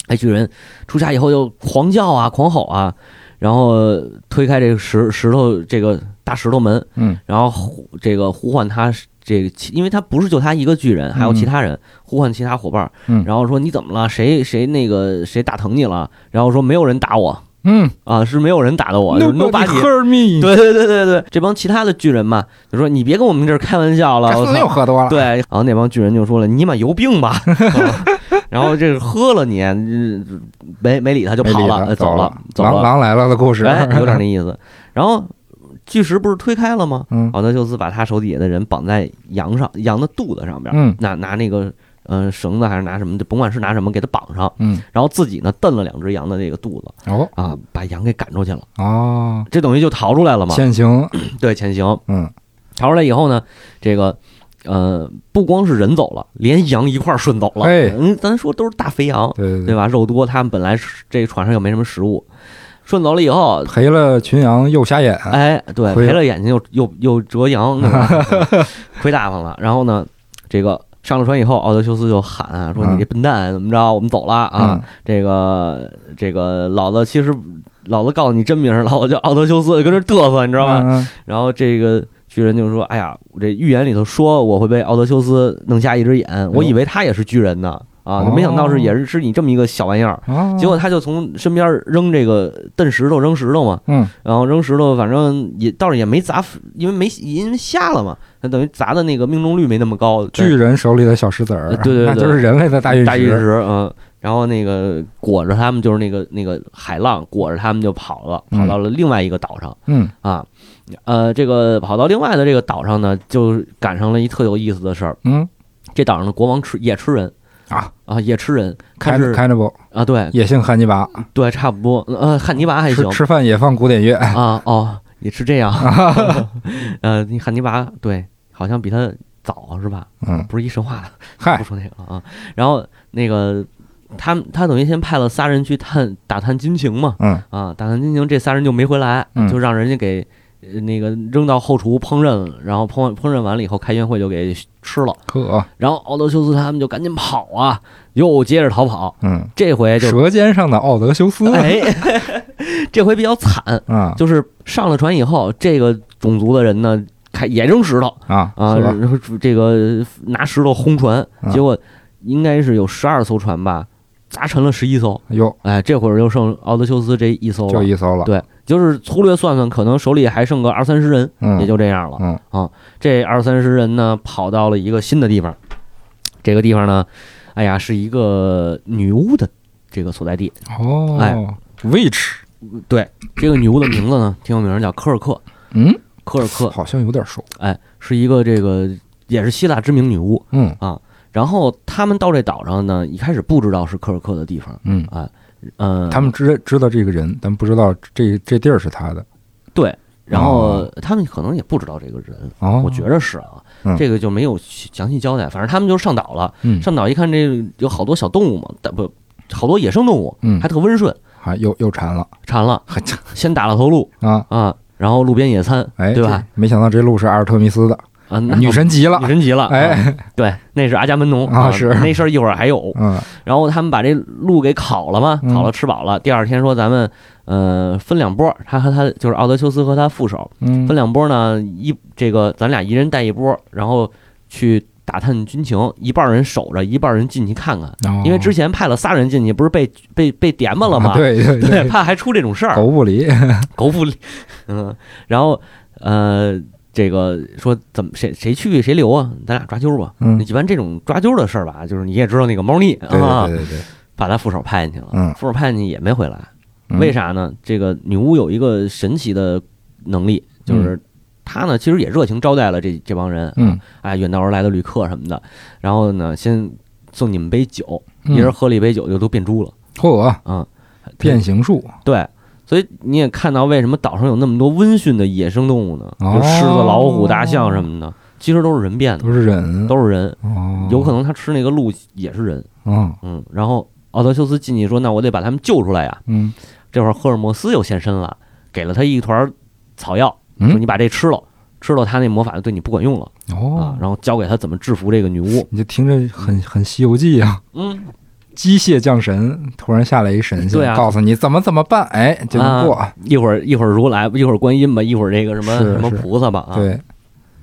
哎，巨人出家以后就狂叫啊，狂吼啊，然后推开这个石石头这个大石头门，嗯。然后呼这个呼唤他这个，因为他不是就他一个巨人，还有其他人、呼唤其他伙伴儿，嗯然后说你怎么了？谁谁那个谁打疼你了？然后说没有人打我嗯啊，是没有人打的我，就是 Nobody nobody。hurt me。对对对对对，这帮其他的巨人嘛，就说你别跟我们这儿开玩笑了，又！喝多了。对，然后那帮巨人就说了：“你妈有病吧？”啊然后这个喝了你，嗯没没理他就跑了，走了，走了，狼狼来了的故事。哎，有点 那意思。然后巨石不是推开了吗？嗯奥德修斯把他手底下的人绑在羊上，羊的肚子上边，嗯拿拿那个呃绳子还是拿什么，就甭管是拿什么给他绑上，嗯，然后自己呢蹬了两只羊的那个肚子哦啊，把羊给赶出去了，哦，这等于就逃出来了嘛。潜行。对，潜行嗯逃出来以后呢，这个。呃，不光是人走了，连羊一块儿顺走了。哎嗯，咱说都是大肥羊，对对对，吧？肉多，他们本来这个船上又没什么食物，顺走了以后，赔了群羊又瞎眼。哎，对，赔了眼睛又又又折羊，亏大发了。然后呢，这个上了船以后，奥德修斯就喊啊，说嗯你这笨蛋怎么着？我们走了啊！这个这个老子其实老子告诉你真名儿，老子叫奥德修斯，跟这嘚瑟，你知知道吗？嗯然后这个巨人就说：“哎呀，我这预言里头说我会被奥德修斯弄瞎一只眼，我以为他也是巨人呢。”啊，哦没想到是也是是你这么一个小玩意儿，哦，结果他就从身边扔这个蹬石头扔石头嘛，嗯。然后扔石头，反正也倒是也没砸，因为没因为瞎了嘛，那等于砸的那个命中率没那么高。巨人手里的小石子儿，呃对对对。那就是人类的大陨大陨石。嗯，然后那个裹着他们就是那个那个海浪裹着他们就跑了，嗯。跑到了另外一个岛上嗯。啊，呃，这个跑到另外的这个岛上呢，就赶上了一特有意思的事儿，嗯。这岛上的国王吃也吃人啊啊，也吃人，开他是开着不？啊，对也姓汉尼拔，对，差不多，呃，汉尼拔还行吃吃饭也放古典乐。啊，哦，也是这样，呃，你汉尼拔对，好像比他早是吧？嗯，不是一神话的，嗨不，说那个了啊。然后那个他他等于先派了仨人去探打探军情嘛，嗯啊，打探军情，这仨人就没回来，嗯就让人家给呃那个扔到后厨烹饪，然后烹烹饪完了以后，开宴会就给吃了。可然后奥德修斯他们就赶紧跑啊，又接着逃跑。嗯，这回就舌尖上的奥德修斯哎，这回比较惨，啊就是上了船以后，这个种族的人呢，开也扔石头啊啊，然后这个拿石头轰船，啊结果应该是有十二艘船吧，砸沉了十一艘。哟，哎，这会儿就剩奥德修斯这一艘了。就一艘了。对，就是粗略算算，可能手里还剩个二三十人，嗯，也就这样了。嗯啊，这二三十人呢，跑到了一个新的地方，这个地方呢，哎呀，是一个女巫的这个所在地。哦，哎，witch，对，这个女巫的名字呢，挺有名儿，叫科尔克。嗯，科尔克，好像有点熟。哎，是一个这个也是希腊知名女巫。嗯啊然后他们到这岛上呢，一开始不知道是科尔克的地方，嗯，嗯，他们知知道这个人，但不知道这这地儿是他的。对，然后哦他们可能也不知道这个人，哦，我觉着是啊，嗯这个就没有详细交代。反正他们就上岛了，嗯，上岛一看，这有好多小动物嘛，但不好多野生动物，嗯还特温顺，还又又馋了，馋了，还先打了头鹿啊，啊，然后路边野餐，哎，对吧？没想到这鹿是阿尔特弥斯的啊，女神级了女，神级了，啊哎，对，那是阿伽门农啊是那事儿一会儿还有。嗯然后他们把这鹿给烤了嘛，嗯烤了吃饱了。第二天说咱们呃分两波，他和他就是奥德修斯和他副手嗯分两波呢，一这个咱俩一人带一波，然后去打探军情，一半人守着，一半人进去看看。哦因为之前派了仨人进去，不是被被被点吧了吗？啊对对对，怕还出这种事儿，狗不理，狗不理，嗯，然后呃，这个说怎么谁谁去谁留啊？咱俩抓阄吧。嗯，一般这种抓阄的事儿吧，就是你也知道那个猫腻啊，对对对，把他副手派进去了，嗯。副手派进去也没回来，嗯。为？啥呢？这个女巫有一个神奇的能力，就是她呢其实也热情招待了这这帮人，嗯，哎，远道而来的旅客什么的，然后呢先送你们杯酒，嗯。一人喝了一杯酒就都变猪了，嚯，啊，变形术，对，所以你也看到为什么岛上有那么多温驯的野生动物呢？哦就狮子、老虎、大象什么的，其实都是人变的，都是人，都是人。哦，有可能他吃那个鹿也是人，嗯嗯。然后奥德修斯进去说：“那我得把他们救出来呀。嗯”这会儿赫尔墨斯又现身了，给了他一团草药，嗯说：“你把这吃了，吃了他那魔法就对你不管用了啊哦。，然后教给他怎么制服这个女巫。你就听着很很《西游记》啊，嗯，机械降神突然下来一神仙，告诉你怎么怎么办，哎，就能过。一会儿一会儿如来，一会儿观音吧，一会儿这个什么什么菩萨吧啊，对，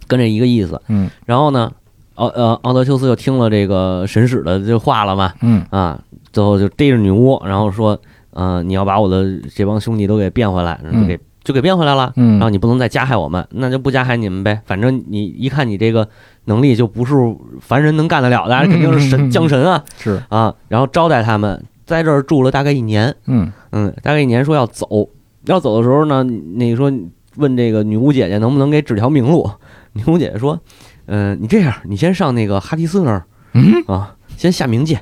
跟这一个意思。嗯然后呢，奥呃奥德修斯就听了这个神使的这话了嘛，嗯啊，最后就逮着女巫，然后说，呃，你要把我的这帮兄弟都给变回来，就给就给变回来了。嗯，然后你不能再加害我们，那就不加害你们呗。反正你一看你这个能力就不是凡人能干得了的，肯定是神降神啊。是，啊！然后招待他们，在这儿住了大概一年，嗯。嗯，大概一年说要走，要走的时候呢，那个说问这个女巫姐姐能不能给指条明路，女巫姐姐说，嗯、你这样，你先上那个哈迪斯那儿嗯，啊，先下冥界，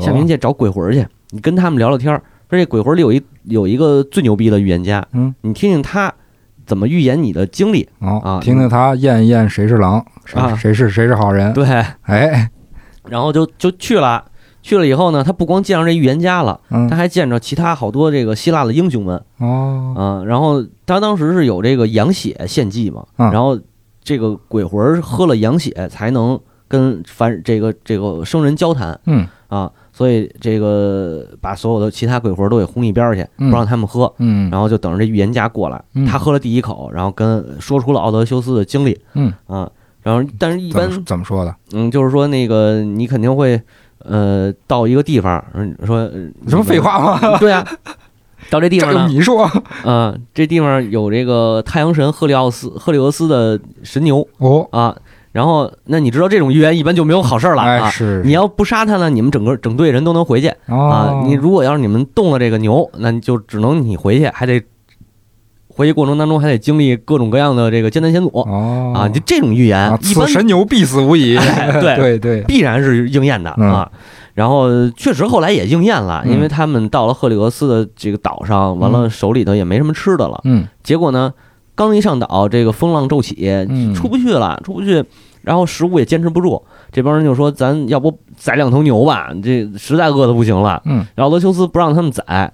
下冥界找鬼魂去，你跟他们聊聊天儿。说这鬼魂里有一有一个最牛逼的预言家，嗯，你听听他怎么预言你的经历。哦啊，听听他验一验谁是狼，谁啊。谁是谁是好人，对，哎，然后就就去了。去了以后呢，他不光见着这预言家了，嗯。他还见着其他好多这个希腊的英雄们。哦，啊。然后他当时是有这个羊血献祭嘛，嗯。然后这个鬼魂喝了羊血才能跟凡这个这个生人交谈。嗯。啊，所以这个把所有的其他鬼魂都给轰一边去，嗯不让他们喝。嗯，然后就等着这预言家过来，嗯他喝了第一口，然后跟说出了奥德修斯的经历，嗯啊，然后但是一般怎么说的？嗯，就是说那个你肯定会呃到一个地方，嗯说呃什么废？话吗？对啊，到这地方呢，你说啊，这地方有这个太阳神赫利奥斯赫利俄斯的神牛哦，啊，然后那你知道这种预言一般就没有好事儿了啊。你要不杀他呢，你们整个整队人都能回去啊哦。，你如果要是你们动了这个牛，那你就只能你回去，还得回去过程当中还得经历各种各样的这个艰难险阻哦啊。就这种预言啊，，一般此神牛必死无疑，哎 对 对对，必然是应验的嗯啊。然后确实后来也应验了，嗯因为他们到了赫里俄斯的这个岛上，完了手里头也没什么吃的了。嗯结果呢，刚一上岛，这个风浪骤起，嗯出不去了，出不去。然后食物也坚持不住，这帮人就说：“咱要不宰两头牛吧？这实在饿得不行了。嗯”然后奥德修斯不让他们宰，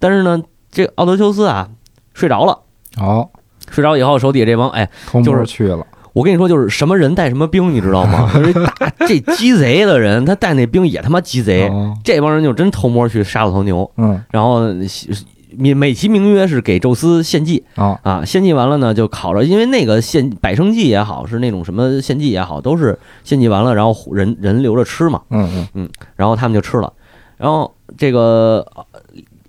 但是呢，这奥德修斯啊睡着了，好，睡着以后手底下这帮哎，偷就是摸去了，我跟你说，就是什么人带什么兵，你知道吗？打 这鸡贼的人，他带那兵也他妈鸡贼。哦这帮人就真偷摸去杀了头牛，嗯然后美美其名曰是给宙斯献祭哦啊，献祭完了呢就烤着，因为那个献百生祭也好，是那种什么献祭也好，都是献祭完了，然后人人留着吃嘛，嗯嗯嗯然后他们就吃了，然后这个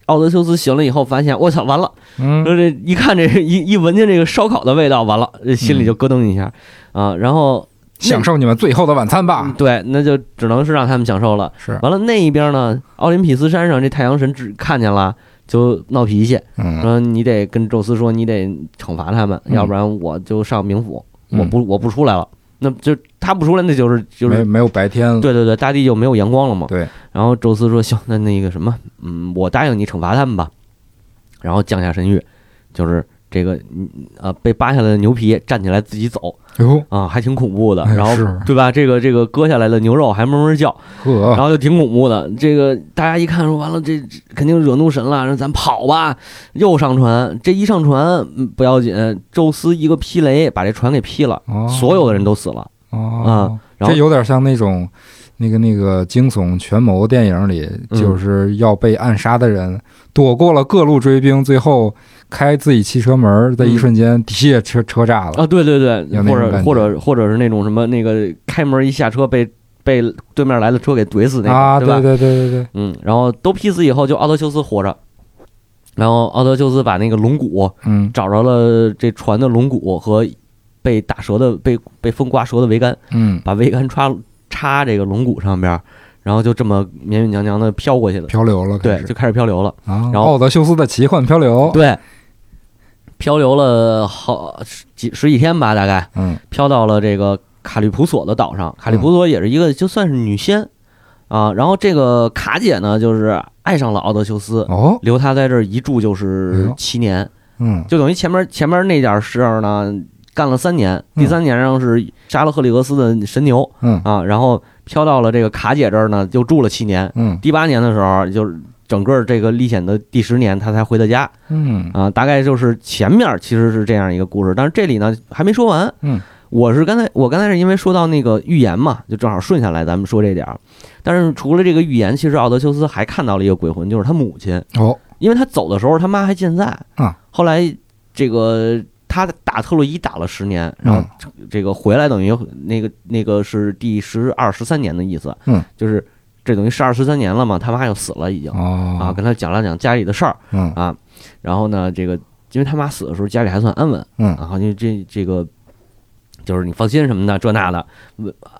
奥德修斯醒了以后发现，我操，完了。嗯说这一看这一一闻见这个烧烤的味道，完了，这心里就咯噔一下啊。然后享受你们最后的晚餐吧，对，那就只能是让他们享受了。是，完了那一边呢，奥林匹斯山上这太阳神只看见了就闹脾气，嗯说你得跟宙斯说，你得惩罚他们，嗯要不然我就上冥府，嗯我不我不出来了。那就他不出来，那就是就是。没没有白天了，对对对，大地就没有阳光了嘛。对，然后宙斯说：“行，那那个什么，嗯，我答应你惩罚他们吧。”然后降下神谕，就是这个嗯呃被扒下来的牛皮站起来自己走哟啊，还挺恐怖的。哎然后对吧？这个这个割下来的牛肉还哞哞叫，然，后就挺恐怖的。这个大家一看说完了，这这肯定惹怒神了，让咱跑吧。又上船，这一上船嗯不要紧，宙斯一个劈雷把这船给劈了，哦所有的人都死了。哦啊，这有点像那种。那个那个惊悚权谋电影里，嗯就是要被暗杀的人，躲过了各路追兵，最后开自己汽车门，在一瞬间底下车车炸了。啊，对对对，或者或者或者是那种什么那个开门一下车被被对面来的车给怼死那个，啊，对吧？对对对对对，嗯，然后都劈死以后，就奥德修斯活着。然后奥德修斯把那个龙骨嗯找着了，这船的龙骨和被打折的、被被风刮折的桅杆，嗯，把桅杆插插这个龙骨上边儿，然后就这么勉勉强强的飘过去了。漂流了，对就开始漂流了。啊，然后奥德修斯的奇幻漂流，对，漂流了好几十几天吧，大概。嗯。飘到了这个卡利普索的岛上。卡利普索也是一个就算是女仙。啊。然后这个卡姐呢，就是爱上了奥德修斯，哦，留他在这儿一住就哎是七年，嗯。就等于前面前面那点事儿呢。干了三年，嗯。第三年上是杀了赫利俄斯的神牛。嗯。啊，然后飘到了这个卡姐这儿呢，就住了七年。嗯。第八年的时候，就是整个这个历险的第十年，他才回的家嗯啊。大概就是前面其实是这样一个故事，但是这里呢还没说完。嗯，我是刚才我刚才是因为说到那个预言嘛，就正好顺下来咱们说这点儿。但是除了这个预言，其实奥德修斯还看到了一个鬼魂，就是他母亲，哦，因为他走的时候他妈还健在啊。后来这个他打特洛伊打了十年，然后嗯这个回来等于那个那个是第十二十三年的意思，嗯，就是这等于十二十三年了嘛，他妈又死了已经。啊，哦，跟他讲了讲家里的事儿嗯啊，然后呢，这个因为他妈死的时候家里还算安稳，嗯然后就这这个就是你放心什么的这那的，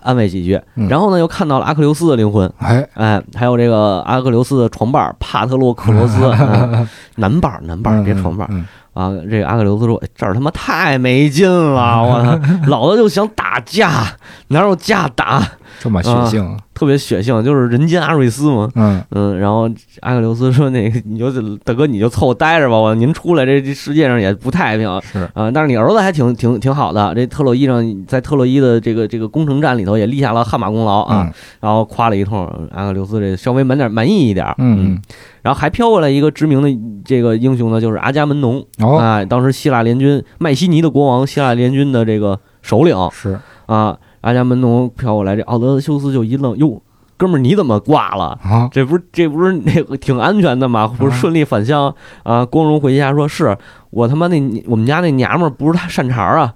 安慰几句，嗯然后呢又看到了阿克琉斯的灵魂，哎，哎，还有这个阿克琉斯的床伴帕特洛克罗斯，嗯男伴儿男伴儿别床伴啊，这个阿克琉斯说哎这儿他妈太没劲了，我操，老子就想打架，哪有架打，这么血腥，特别血性，就是人间阿瑞斯嘛。嗯。嗯，然后阿克琉斯说：“那个，你就大哥，你就凑合待着吧，我您出来，这这世界上也不太平。啊、是，但是你儿子还挺挺挺好的，这特洛伊上，在特洛伊的这个这个攻城战里头也立下了汗马功劳啊。然后夸了一通，阿克琉斯这稍微满点满意一点，嗯然后还飘过来一个知名的这个英雄呢，就是阿伽门农，啊，当时希腊联军麦西尼的国王，希腊联军的这个首领。是，啊，阿伽门农飘过来，这奥德修斯就一愣，哟，哥们儿你怎么挂了？啊，这不是这不是那个挺安全的吗？不是顺利返乡啊？光荣回家说是我他妈那我们家那娘们儿不是他善茬儿啊，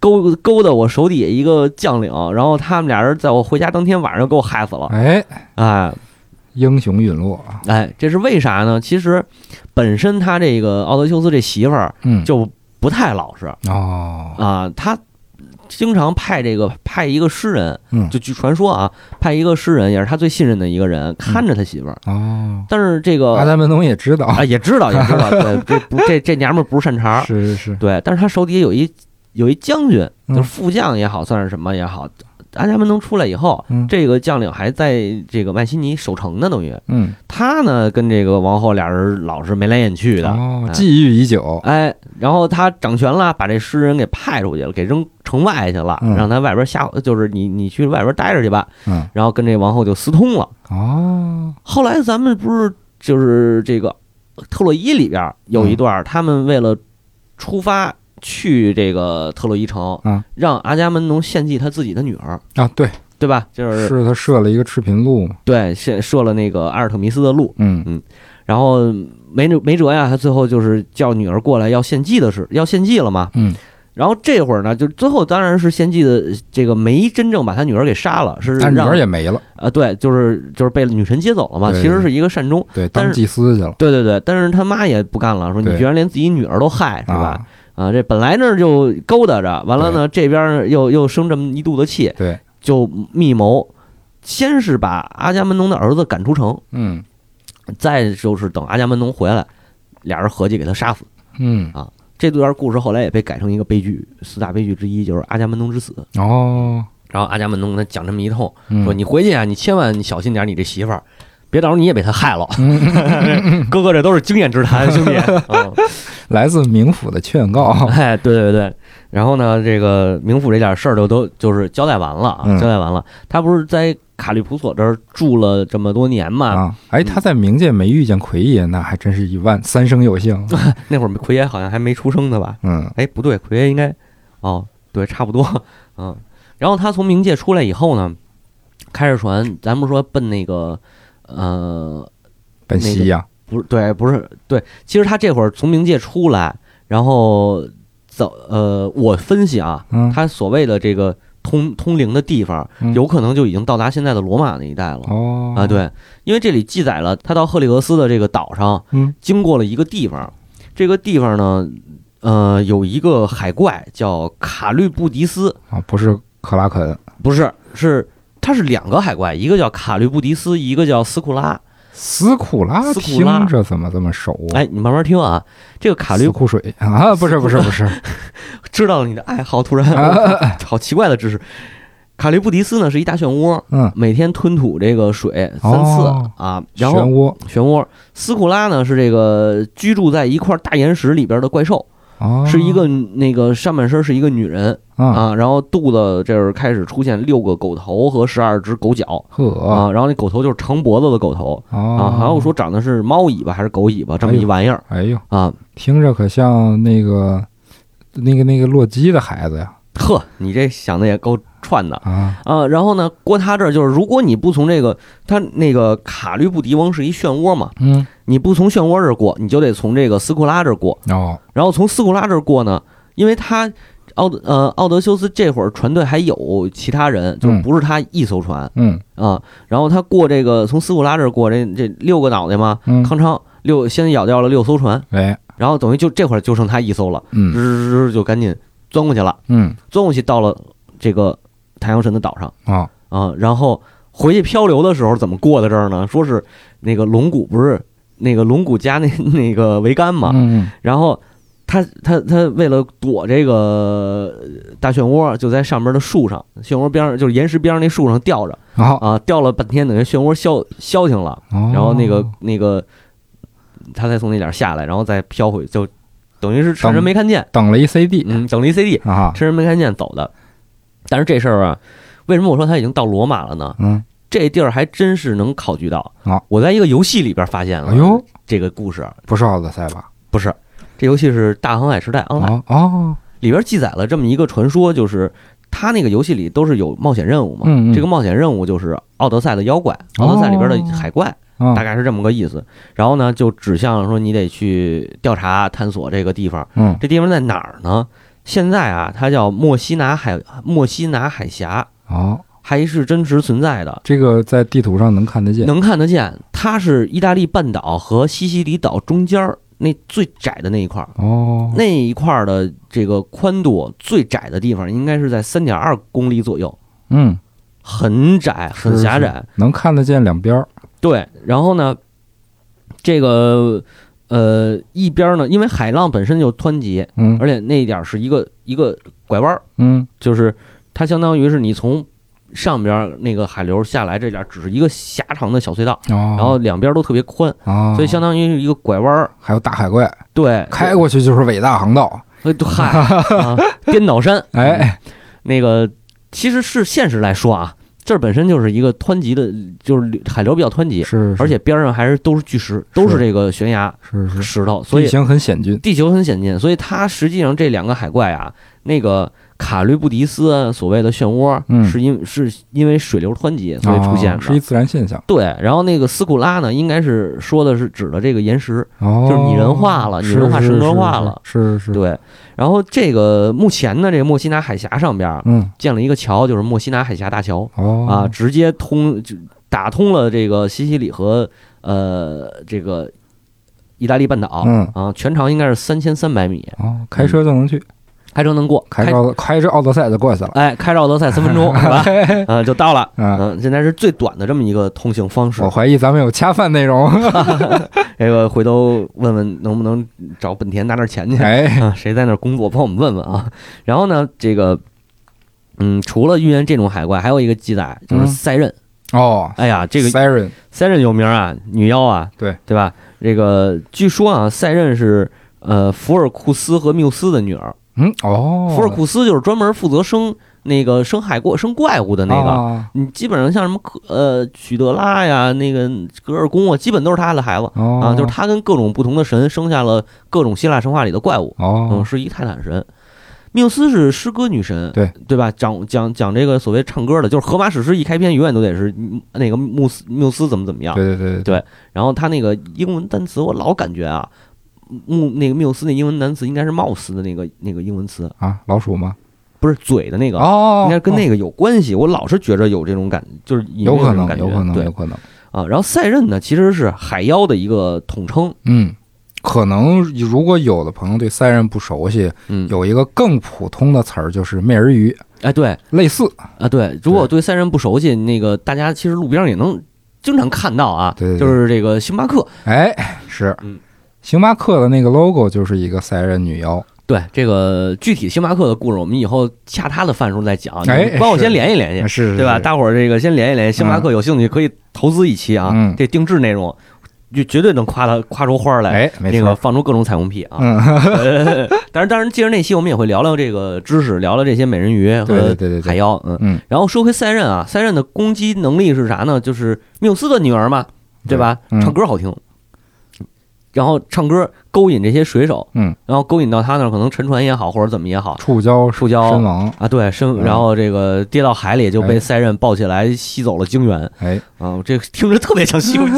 勾勾搭我手底下一个将领，然后他们俩人在我回家当天晚上给我害死了。哎，哎英雄陨落啊，哎，这是为啥呢？其实本身他这个奥德修斯这媳妇儿嗯，就不太老实哦，啊，他。经常派这个派一个诗人，嗯。就据传说啊，派一个诗人也是他最信任的一个人看着他媳妇儿。哦，但是这个阿达门农也知道，啊，也知道，也知道，对，这不这这娘们儿不是善茬儿，是是是，对，但是他手底下有一有一将军，嗯就是副将也好，算是什么也好，阿伽门农出来以后，嗯。这个将领还在这个麦西尼守城呢，等于。嗯，他呢跟这个王后俩人老是眉来眼去的，觊觎已久，哎，然后他掌权了，把这诗人给派出去了，给扔城外去了，嗯。让他外边瞎，就是你你去外边待着去吧，嗯，然后跟这王后就私通了。哦，后来咱们不是就是这个特洛伊里边有一段，他们为了出发去这个特洛伊城，嗯让阿伽门农献祭他自己的女儿，啊，对，对吧？就是是他设了一个赤贫路嘛，对，设设了那个阿尔特弥斯的路，嗯嗯然后没没辙呀，他最后就是叫女儿过来要献祭的是要献祭了嘛。嗯，然后这会儿呢，就最后当然是献祭的这个没真正把他女儿给杀了，是但女儿也没了，啊，对，就是就是被女神接走了嘛，其实是一个善终。对，当祭司去了，对对对，但是他妈也不干了，说你居然连自己女儿都害，是吧？啊？啊，这本来那就勾搭着，完了呢，这边又又生这么一肚子气，对，就密谋，先是把阿伽门农的儿子赶出城，嗯再就是等阿伽门农回来，俩人合计给他杀死。嗯啊，这段故事后来也被改成一个悲剧，四大悲剧之一就是阿伽门农之死。哦，然后阿伽门农跟他讲这么一通，嗯说你回去啊，你千万你小心点，你这媳妇儿别到时候你也被他害了。嗯 哥哥，这都是经验之谈，兄弟。嗯来自冥府的劝告。哎，对对对，然后呢，这个冥府这点事儿就都就是交代完了啊，嗯交代完了。他不是在卡利普索这儿住了这么多年嘛？啊，哎，他在冥界没遇见奎爷，那还真是一万三生有幸。那会儿奎爷好像还没出生呢吧？嗯哎，不对，奎爷应该，哦，对，差不多，嗯。然后他从冥界出来以后呢，开着船，咱不是说奔那个，呃，本西呀，不是，对，不是，对，其实他这会儿从冥界出来，然后走，呃，我分析啊，嗯，他所谓的这个通通灵的地方，嗯有可能就已经到达现在的罗马那一带了。哦啊，，对，因为这里记载了他到赫利俄斯的这个岛上，嗯经过了一个地方，这个地方呢，呃，有一个海怪叫卡律布迪斯，啊，不是克拉肯，不是，是它是两个海怪，一个叫卡律布迪斯，一个叫斯库拉。斯库拉斯库拉听着怎么这么熟啊？哎，你慢慢听啊，这个卡律斯库水啊，不是不是不是，知道了你的爱好，突然啊好奇怪的知识。卡律布迪斯呢是一大漩涡，嗯，每天吞吐这个水三次、哦啊，然后漩涡漩涡。斯库拉呢是这个居住在一块大岩石里边的怪兽，哦，是一个那个上半身是一个女人啊，啊，然后肚子这儿开始出现六个狗头和十二只狗脚呵。啊，然后那狗头就是长脖子的狗头啊，哦，还有说长的是猫尾巴还是狗尾巴这么一玩意儿哎呦，啊。听着可像那个那个那个洛基的孩子呀呵，你这想的也够串的。啊，啊，然后呢，过他这儿就是，如果你不从这个，他那个卡律布迪翁是一漩涡嘛，嗯，你不从漩涡这儿过，你就得从这个斯库拉这儿过，哦，然后从斯库拉这儿过呢，因为他奥德呃奥德修斯这会儿船队还有其他人，就不是他一艘船嗯。啊，然后他过这个从斯库拉这儿过，这这六个脑袋嘛，嗯，康昌六先咬掉了六艘船，哎，然后等于就这会儿就剩他一艘了，嗯。就赶紧钻过去了，嗯。钻过去到了这个太阳神的岛上。啊，啊，然后回去漂流的时候怎么过的这儿呢？说是那个龙骨不是那个龙骨加那 那个桅杆嘛，嗯然后他他他为了躲这个大漩涡，就在上面的树上，漩涡边上就是岩石边上那树上吊着。啊，吊了半天，等于漩涡消消停了，然然后那个那个他才从那点儿下来，然后再飘回，就等于是趁人没看见，等了一 CD 嗯，等了一 CD，啊，趁人没看见走的。但是这事儿啊，为什么我说他已经到罗马了呢？嗯，这地儿还真是能考据到。啊。我在一个游戏里边发现了，哎呦，这个故事。不是奥德赛吧？不是，这游戏是《大航海时代 Online》哦。哦，里边记载了这么一个传说，就是他那个游戏里都是有冒险任务嘛，嗯嗯。这个冒险任务就是奥德赛的妖怪，奥德赛里边的海怪，啊大概是这么个意思。然后呢，就指向说你得去调查探索这个地方，嗯。这地方在哪儿呢？现在啊，它叫墨西拿海墨西拿海峡，好，还是真实存在的。这个在地图上能看得见，能看得见，它是意大利半岛和西西里岛中间儿那最窄的那一块儿，哦，那一块儿的这个宽度最窄的地方应该是在三点二公里左右，嗯，很窄，很狭窄。能看得见两边儿，对，然后呢，这个呃一边儿呢，因为海浪本身就湍急，嗯。而且那一点儿是一个一个拐弯儿，嗯。就是它相当于是你从上边儿那个海流下来，这点儿只是一个狭长的小隧道，哦，然后两边儿都特别宽，啊，所以相当于是一个拐弯儿。还有大海怪。对，开过去就是伟大航道，嗨啊，颠倒山，哎，那个其实是现实来说啊，这儿本身就是一个湍急的，就是海流比较湍急，是，是。而且边上还是都是巨石，都是这个悬崖是是，石头，所以地形很险峻，地球很险峻，所以它实际上这两个海怪啊，那个卡律布迪斯啊所谓的漩涡，嗯。是因是因为水流湍急所以出现的。哦是一自然现象，对，然后那个斯库拉呢，应该是说的是指的这个岩石，哦，就是拟人化了拟是是人化神格是是化了。是是，对。然后这个目前呢，这个墨西拿海峡上边建了一个桥，就是墨西拿海峡大桥。哦。啊，直接通就打通了这个西西里和呃这个意大利半岛。嗯。啊，全长应该是三千三百米，哦，开车就能去，开车能过，开着开着奥德赛就过去了，哎，开着奥德赛三分钟 是吧？嗯，就到了。啊，嗯，现在是最短的这么一个通行方式我。怀疑咱们有恰饭内容，这 个回头问问能不能找本田拿点钱去哎，啊？谁在那儿工作，帮我们问问啊。然后呢，这个嗯，除了遇见这种海怪，还有一个记载就是嗯赛壬。哦，哎呀，这个 Siren 赛壬有名啊，女妖啊，对对吧？这个据说啊，赛壬是呃福尔库斯和缪斯的女儿。嗯哦，福尔库斯就是专门负责生那个生海怪、生怪物的那个。啊你基本上像什么科呃许德拉呀，那个格尔宫啊，基本都是他的孩子哦啊，就是他跟各种不同的神生下了各种希腊神话里的怪物，嗯，哦，是一泰坦神。缪斯是诗歌女神，对对吧？讲讲讲这个所谓唱歌的，就是荷马史诗一开篇永远都得是嗯那个穆斯缪斯怎么怎么样。对对对对然后他那个英文单词，我老感觉啊，穆那个缪斯那英文单词应该是貌似的那个那个英文词，啊，老鼠吗？不是嘴的那个，哦，应该跟那个有关系。我老是觉着有这种感，就是有可能，有可能，对有可能。啊。然后赛壬呢，其实是海妖的一个统称，嗯，可能如果有的朋友对赛壬不熟悉，嗯，有一个更普通的词儿就是美人鱼，哎对类似。啊对，如果对赛壬不熟悉，那个大家其实路边也能经常看到啊，对就是这个星巴克，哎，是嗯，星巴克的那个 logo 就是一个赛人女妖。对这个具体星巴克的故事，我们以后下他的饭时候再讲，哎你帮我先联系联系，是，对吧？大伙儿这个先联系联系，星巴克有兴趣可以投资一期啊，嗯这定制内容就绝对能夸他夸出花儿来，哎，没这个错。放出各种彩虹屁啊。嗯，呃当然，当然，借着那期我们也会聊聊这个知识，聊聊这些美人鱼和对对对，海妖，嗯。嗯，然后说回赛壬啊，赛壬的攻击能力是啥呢？就是缪斯的女儿嘛，对吧？嗯唱歌好听，然后唱歌勾引这些水手，嗯，然后勾引到他那儿，可能沉船也好，或者怎么也好，触礁触礁身亡。啊，对，身，嗯然后这个跌到海里就被哎赛壬抱起来吸走了精元哎，啊，这个听着特别像《西游记》。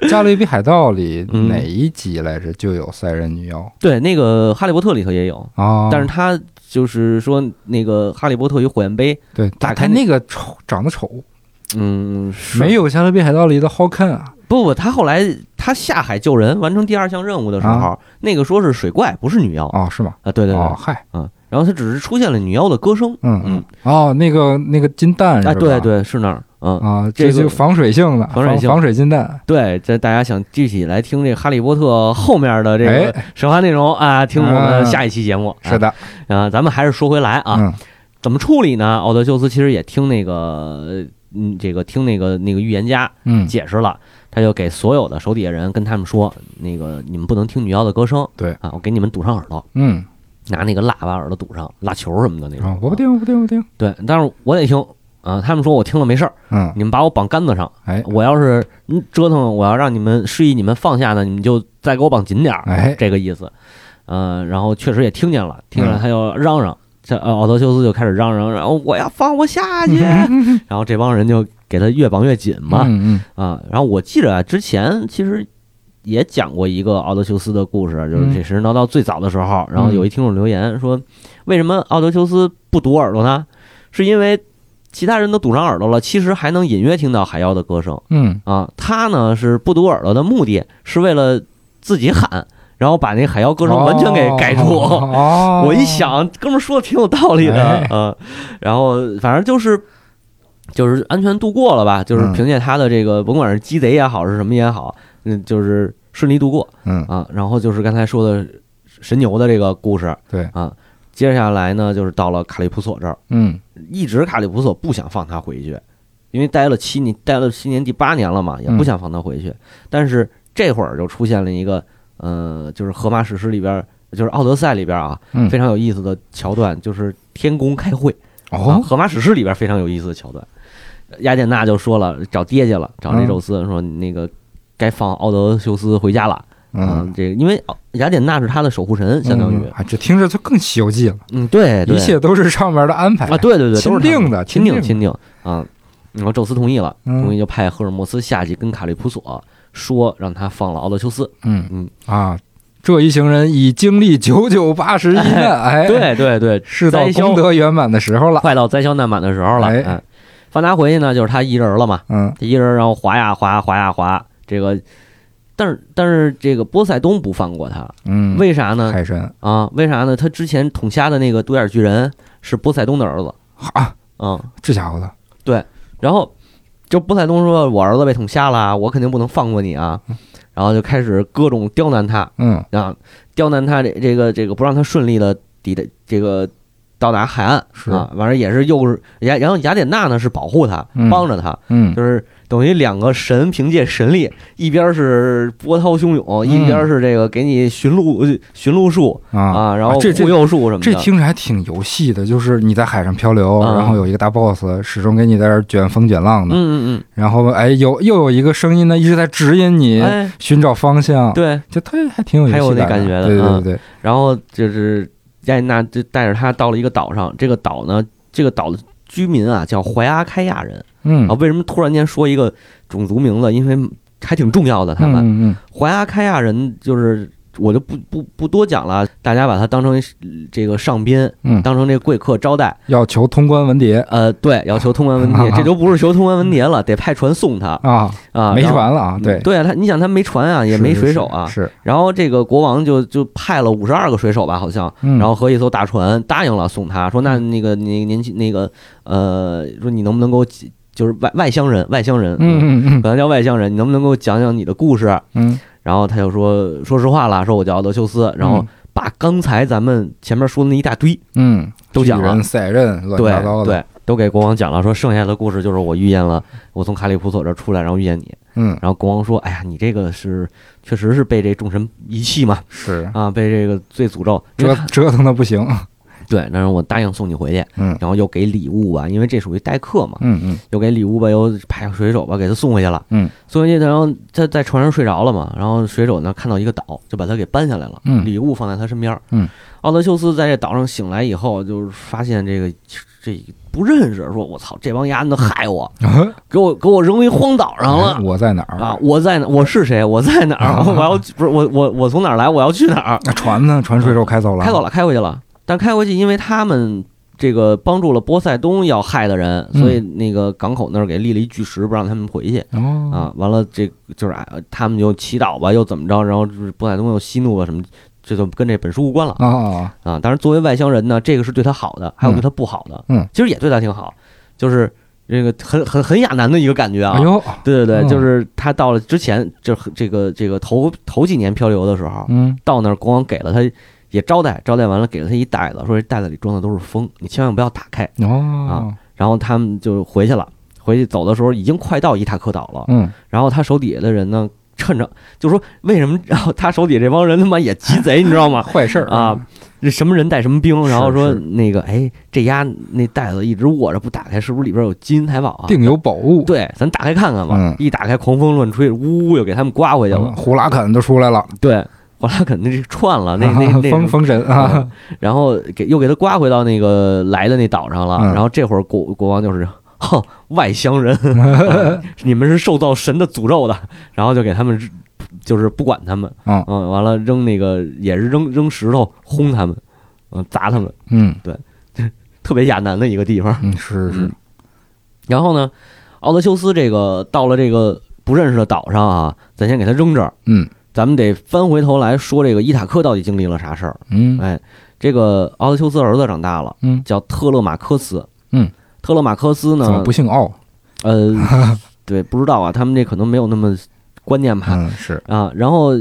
《加勒比海盗》里嗯哪一集来着就有塞壬女妖对，那个《哈利波特》里头也有，啊？但是他就是说那个《哈利波特与火焰杯》，对，打开那个丑长得丑，嗯，没有《加勒比海盗》里的好看啊。不不，他后来他下海救人，完成第二项任务的时候，啊那个说是水怪，不是女妖啊，哦，是吗？啊对对对，哦，嗨，嗯，然后他只是出现了女妖的歌声，嗯嗯，哦，那个那个金蛋是吧？哎，对对，是那儿，嗯，啊，这就防水性的，防水性防水金蛋。对，这大家想具体来听这《哈利波特》后面的这个哎神话内容啊，听我们啊下一期节目。是的，啊，咱们还是说回来啊，嗯怎么处理呢？奥德修斯其实也听那个，嗯，这个听那个那个预言家嗯，解释了，他就给所有的手底下人跟他们说，那个你们不能听女妖的歌声，对啊，我给你们堵上耳朵，嗯，拿那个蜡把耳朵堵上，蜡球什么的那种。啊，我不听，我不听，我不听。对，但是我得听啊。他们说我听了没事儿，嗯，你们把我绑杆子上，哎我要是嗯折腾，我要让你们示意你们放下呢，你们就再给我绑紧点儿，哎这个意思。嗯，然后确实也听见了，听见了嗯他就嚷嚷，这呃奥德修斯就开始嚷嚷，然后我要放我下去，然后这帮人就给他越绑越紧嘛，嗯啊，然后我记着啊，之前其实也讲过一个奥德修斯的故事，就是嗯这神神叨叨最早的时候，然后有一听众留言说，为什么奥德修斯不堵耳朵呢？是因为其他人都堵上耳朵了，其实还能隐约听到海妖的歌声。嗯。啊。他呢是不堵耳朵的目的是为了自己喊，然后把那海妖歌嗯，声完全给盖住。哦，我一想，哥们儿说的挺有道理的，哎。嗯，然后反正就是就是安全度过了吧，就是嗯凭借他的这个，甭管是鸡贼也好，是什么也好，嗯，就是顺利度过嗯，啊。然后就是刚才说的神牛的这个故事对，啊，接下来呢就是到了卡利普索这儿，嗯。一直卡利普索不想放他回去，因为待了七年，待了七年第八年了嘛，也不想放他回去。但是这会儿就出现了一个，呃，就是荷马史诗里边儿，就是《奥德赛》里边儿啊，嗯，非常有意思的桥段，就是天宫开会。啊，哦，荷马史诗里边非常有意思的桥段。雅典娜就说了，找爹去了，找这宙斯说那个该放奥德修斯回家了啊嗯，。这个因为雅典娜是他的守护神，相当于嗯，啊，这听着就更《西游记》了，嗯，对，对一切都是上面的安排啊，对对对，钦都是定的钦定钦定啊。然后宙斯同意了，嗯同意就派赫尔墨斯下去跟卡利普索说，让他放了奥德修斯。嗯嗯，啊，这一行人已经历九九八十一 难，哎，，对对对，是到功德圆满的时候了。快到灾消难满的时候了。哎嗯，放他回去呢，就是他一人了嘛。嗯他一人然后滑呀滑滑呀滑，这个，但是但是这个波塞冬不放过他，嗯，为啥呢？海神啊，为啥呢？他之前捅瞎的那个独眼巨人是波塞冬的儿子，啊，嗯，这家伙的，对然后就波塞冬说：“我儿子被捅瞎了，我肯定不能放过你啊。”然后就开始各种刁难他。嗯。啊，刁难他这这个这个不让他顺利的抵达这个到达海岸是啊，完了也是又是雅，然后雅典娜呢是保护他，嗯帮着他，嗯就是等于两个神凭借神力，一边是波涛汹涌，嗯一边是这个给你寻路寻路术啊啊，然后护佑术什么的。这听着还挺游戏的，就是你在海上漂流，啊然后有一个大 boss 始终给你在这卷风卷浪的，嗯嗯嗯然后哎有又有一个声音呢一直在指引嗯，你哎，寻找方向，对，就特还挺有游还有那感觉的对对对，然后就是雅典娜就带着他到了一个岛上，这个岛呢，这个岛的居民啊叫怀阿开亚人嗯啊。为什么突然间说一个种族名字？因为还挺重要的，他们嗯嗯怀阿开亚人就是。我就不不不多讲了，大家把它当成呃这个上宾，嗯，当成这个贵客招待。要求通关文牒呃，对，要求通关文牒，这都不是求通关文牒了，得派船送他啊，啊。没船了啊，对，对啊，他你想他没船啊，也没水手啊。是，然后这个国王就就派了五十二个水手吧，好像，嗯然后和一艘大船答应了送他，说那那个您您那个呃，说你能不能给我就是外外乡人，外乡人，嗯嗯嗯可能叫外乡人，你能不能给我讲讲你的故事？嗯然后他就说说实话了，说我叫奥德修斯，然后把刚才咱们前面说的那一大堆嗯，都讲了。赛刃乱七对八糟的，对，都给国王讲了，说剩下的故事就是我遇见了，我从卡里普索这儿出来，然后遇见你。嗯。然后国王说：“哎呀，你这个是确实是被这众神遗弃嘛，是。啊，被这个罪诅咒。折折腾的不行，对，然后我答应送你回去，嗯然后又给礼物吧，因为这属于待客嘛，嗯嗯又给礼物吧，又派个水手吧，给他送回去了。嗯，送回去，然后他在船上睡着了嘛，然后水手呢看到一个岛，就把他给搬下来了，嗯礼物放在他身边。嗯，奥德修斯在这岛上醒来以后，就是发现这个这不认识，说我操，这帮丫子害我，给我给我扔一荒岛上了。我在哪儿啊！？我在哪？我是谁？我在哪儿？我要不是我我我从哪儿来？我要去哪儿？那船呢？船水手开走了，开走了，开回去了。但开回去，因为他们这个帮助了波塞冬要害的人，嗯所以那个港口那儿给立了一巨石，不让他们回去哦啊。完了，这就是哎他们就祈祷吧，又怎么着？然后就是波塞冬又息怒了什么，这就跟这本书无关了啊啊啊。当然，作为外乡人呢，这个是对他好的，还有对他不好的。嗯，其实也对他挺好，就是这个很很很亚男的一个感觉啊。哎呦，对对对，嗯就是他到了之前，就这个这个头头几年漂流的时候，嗯到那儿国王给了他也招待，招待完了给了他一袋子，说这袋子里装的都是风，你千万不要打开。哦然后他们就回去了，回去走的时候已经快到伊塔克岛了，嗯然后他手底下的人呢，趁着就说为什么，然后他手底下这帮人他妈也鸡贼，你知道吗？坏事儿啊，这什么人带什么兵，然后说那个哎，这丫那袋子一直握着不打开，是不是里边有金银财宝啊？定有宝物，对，咱打开看看吧。嗯一打开，狂风乱吹，呜呜又给他们刮回去了。嗯呼啦肯都出来了，对，后来肯定是串了，那 那那封封神啊，然后给又给他刮回到那个来的那岛上了。嗯然后这会儿国国王就是，哼，外乡人，啊你们是受到神的诅咒的。然后就给他们就是不管他们，嗯嗯，完了扔那个也是扔扔石头轰他们，嗯，砸他们，嗯对 特别亚南的一个地方。嗯是是嗯，然后呢，奥德修斯这个到了这个不认识的岛上啊，咱先给他扔这儿。嗯咱们得翻回头来说，这个伊塔克到底经历了啥事儿？嗯哎，这个奥德修斯儿子长大了，嗯，叫特勒马科斯。嗯，特勒马科斯怎么呢不？姓奥？呃，对，不知道啊，他们这可能没有那么观念吧。嗯是啊，然后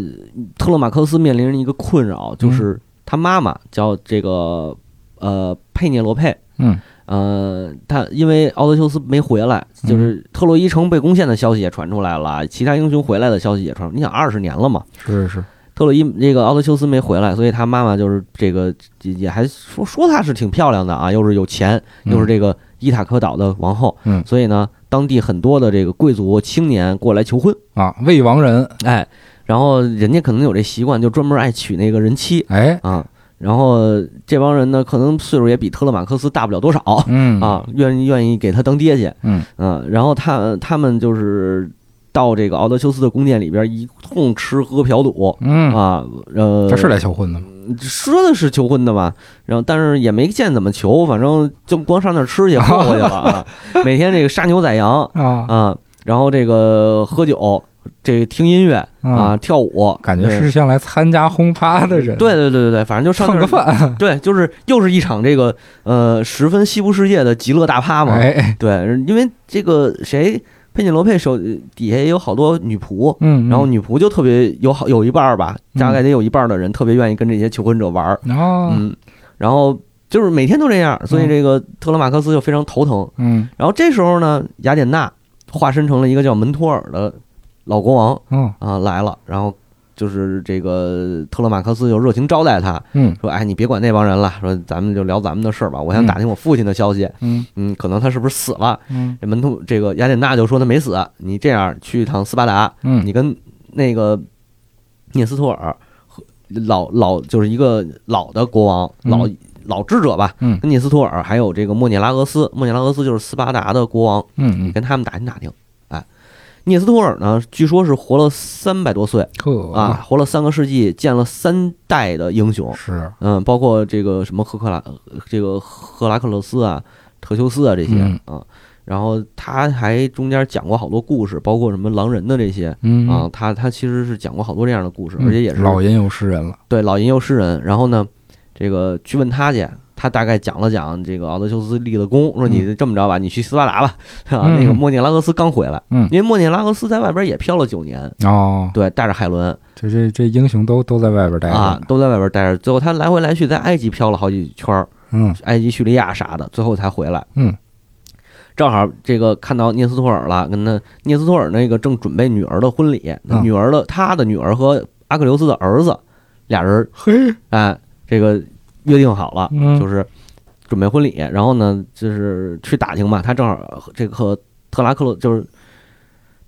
特勒马科斯面临着一个困扰，就是他妈妈叫这个呃佩涅罗佩。嗯呃，他因为奥德修斯没回来，就是特洛伊城被攻陷的消息也传出来了，其他英雄回来的消息也传出。你想二十年了嘛，是是。是特洛伊这个奥德修斯没回来，所以他妈妈就是这个也也还说说她是挺漂亮的啊，又是有钱，又是这个伊塔科岛的王后，嗯。所以呢，当地很多的这个贵族青年过来求婚，啊，未亡人，哎，然后人家可能有这习惯，就专门爱娶那个人妻。哎，啊。然后这帮人呢，可能岁数也比特勒马克斯大不了多少嗯。啊，愿意愿意给他当爹去，嗯。嗯，然后他他们就是到这个奥德修斯的宫殿里边一通吃喝嫖赌。嗯，啊，呃，他是来求婚的吗？说的是求婚的吧，然后但是也没见怎么求，反正就光上那儿吃去 混过去了啊，每天这个杀牛宰羊啊。啊，然后这个喝酒，这个听音乐啊，跳舞，感觉是像来参加轰趴的人，对对对对对，反正就上蹭个，饭，对，就是又是一场这个呃十分西部世界的极乐大趴嘛，哎，对，因为这个谁佩涅罗佩手底下也有好多女仆，嗯，然后女仆就特别有好有一半儿吧，大概得有一半儿的人特别愿意跟这些求婚者玩儿，哦，嗯，然后就是每天都这样，所以这个特勒马克斯就非常头疼。嗯。然后这时候呢，雅典娜化身成了一个叫门托尔的老国王嗯啊来了，然后就是这个特勒马克思就热情招待他，嗯说：“哎，你别管那帮人了，说咱们就聊咱们的事儿吧。我想打听我父亲的消息，嗯嗯，可能他是不是死了？嗯这门徒这个雅典娜就说他没死，你这样去一趟斯巴达，嗯你跟那个涅斯托尔和老老就是一个老的国王，嗯老老智者吧，嗯跟涅斯托尔还有这个莫涅拉俄斯，莫涅拉俄斯就是斯巴达的国王，嗯嗯，跟他们打听打听。哎，涅斯托尔呢，据说是活了三百多岁啊，，活了三个世纪，见了三代的英雄，是嗯，包括这个什么赫克拉，呃这个赫拉克勒斯啊、特修斯啊这些嗯啊。然后他还中间讲过好多故事，包括什么狼人的这些嗯啊，他他其实是讲过好多这样的故事，嗯而且也是老吟游诗人了，对老吟游诗人。然后呢，这个去问他去，他大概讲了讲这个奥德修斯立的功，说你这么着吧，你去斯巴达吧，啊，嗯那个莫涅拉俄斯刚回来，嗯。因为莫涅拉俄斯在外边也漂了九年，哦，对，带着海伦。这这这英雄都都在外边待着，，啊都在外边待着，最后他来回来去在埃及漂了好几圈儿，嗯。埃及、叙利亚啥的，最后才回来。嗯。正好这个看到涅斯托尔了，跟他涅斯托尔那个正准备女儿的婚礼，嗯。女儿的他的女儿和阿克琉斯的儿子俩人嘿，哎，这个约定好了，嗯就是准备婚礼。然后呢，就是去打听嘛，他正好这个和特拉克洛就是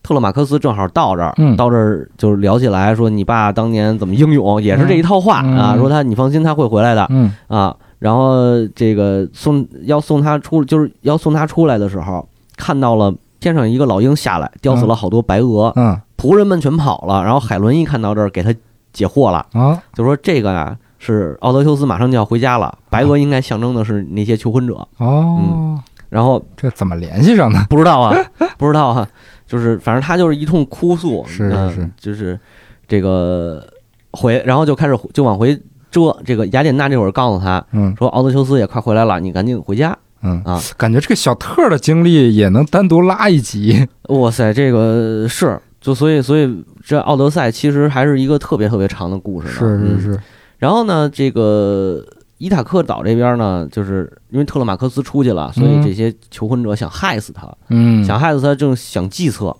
特勒马克斯正好到这儿，嗯到这儿就是聊起来，说你爸当年怎么英勇，也是这一套话、嗯啊，说他你放心，他会回来的嗯啊。然后这个送要送他出，就是要送他出来的时候，看到了天上一个老鹰下来，叼死了好多白鹅，嗯仆人们全跑了。然后海伦一看到这儿，给他解惑了。啊就说这个呀是奥德修斯马上就要回家了，白鹅应该象征的是那些求婚者，哦，然后这怎么联系上的？不知道啊，不知道啊，就是反正他就是一通哭诉，是是就是这个回，然后就开始就往回折。这个雅典娜这会儿告诉他嗯说，奥德修斯也快回来了，你赶紧回家嗯啊！感觉这个小特的经历也能单独拉一集，哇塞，这个是。就所以，所以这《奥德赛》其实还是一个特别特别长的故事呢。是是嗯是，然后呢，这个伊塔克岛这边呢，就是因为特勒马克斯出去了，所以嗯。这些求婚者想害死他，嗯，想害死他，正想计策，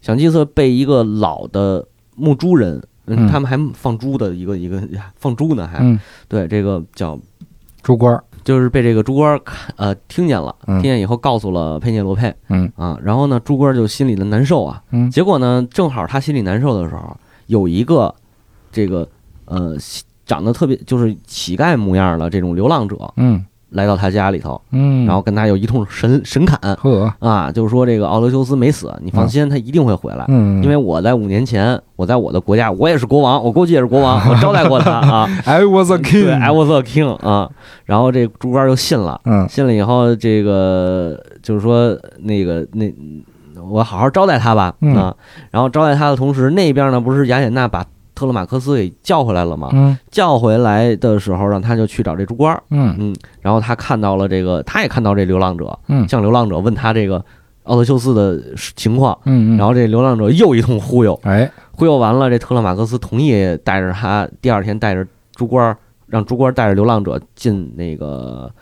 想计策被一个老的牧猪人，嗯他们还放猪的一个一个放猪呢，还、嗯。对这个叫猪官儿，就是被这个猪官看呃听见了，嗯。听见以后告诉了佩涅罗佩。嗯。啊，然后呢，猪官就心里的难受啊，嗯结果呢，正好他心里难受的时候，有一个这个呃长得特别就是乞丐模样的这种流浪者嗯来到他家里头，嗯，然后跟他有一通神神侃呵，啊，就是说这个奥德修斯没死，你放心，他一定会回来。嗯，因为我在五年前，我在我的国家，我也是国王，我估计也是国王，我招待过他 啊。I was a king, I was a king 啊。然后这猪官就信了，嗯信了以后，这个就是说那个那我好好招待他吧嗯啊。然后招待他的同时，那边呢不是雅典娜把特勒马克斯给叫回来了嘛？嗯。叫回来的时候，让他就去找这猪官儿，嗯。嗯，然后他看到了这个，他也看到这流浪者，嗯。向流浪者问他这个奥德修斯的情况，嗯，然后这流浪者又一通忽悠，哎，忽悠完了，这特勒马克斯同意带着他，第二天带着猪官儿，让猪官儿带着流浪者进那个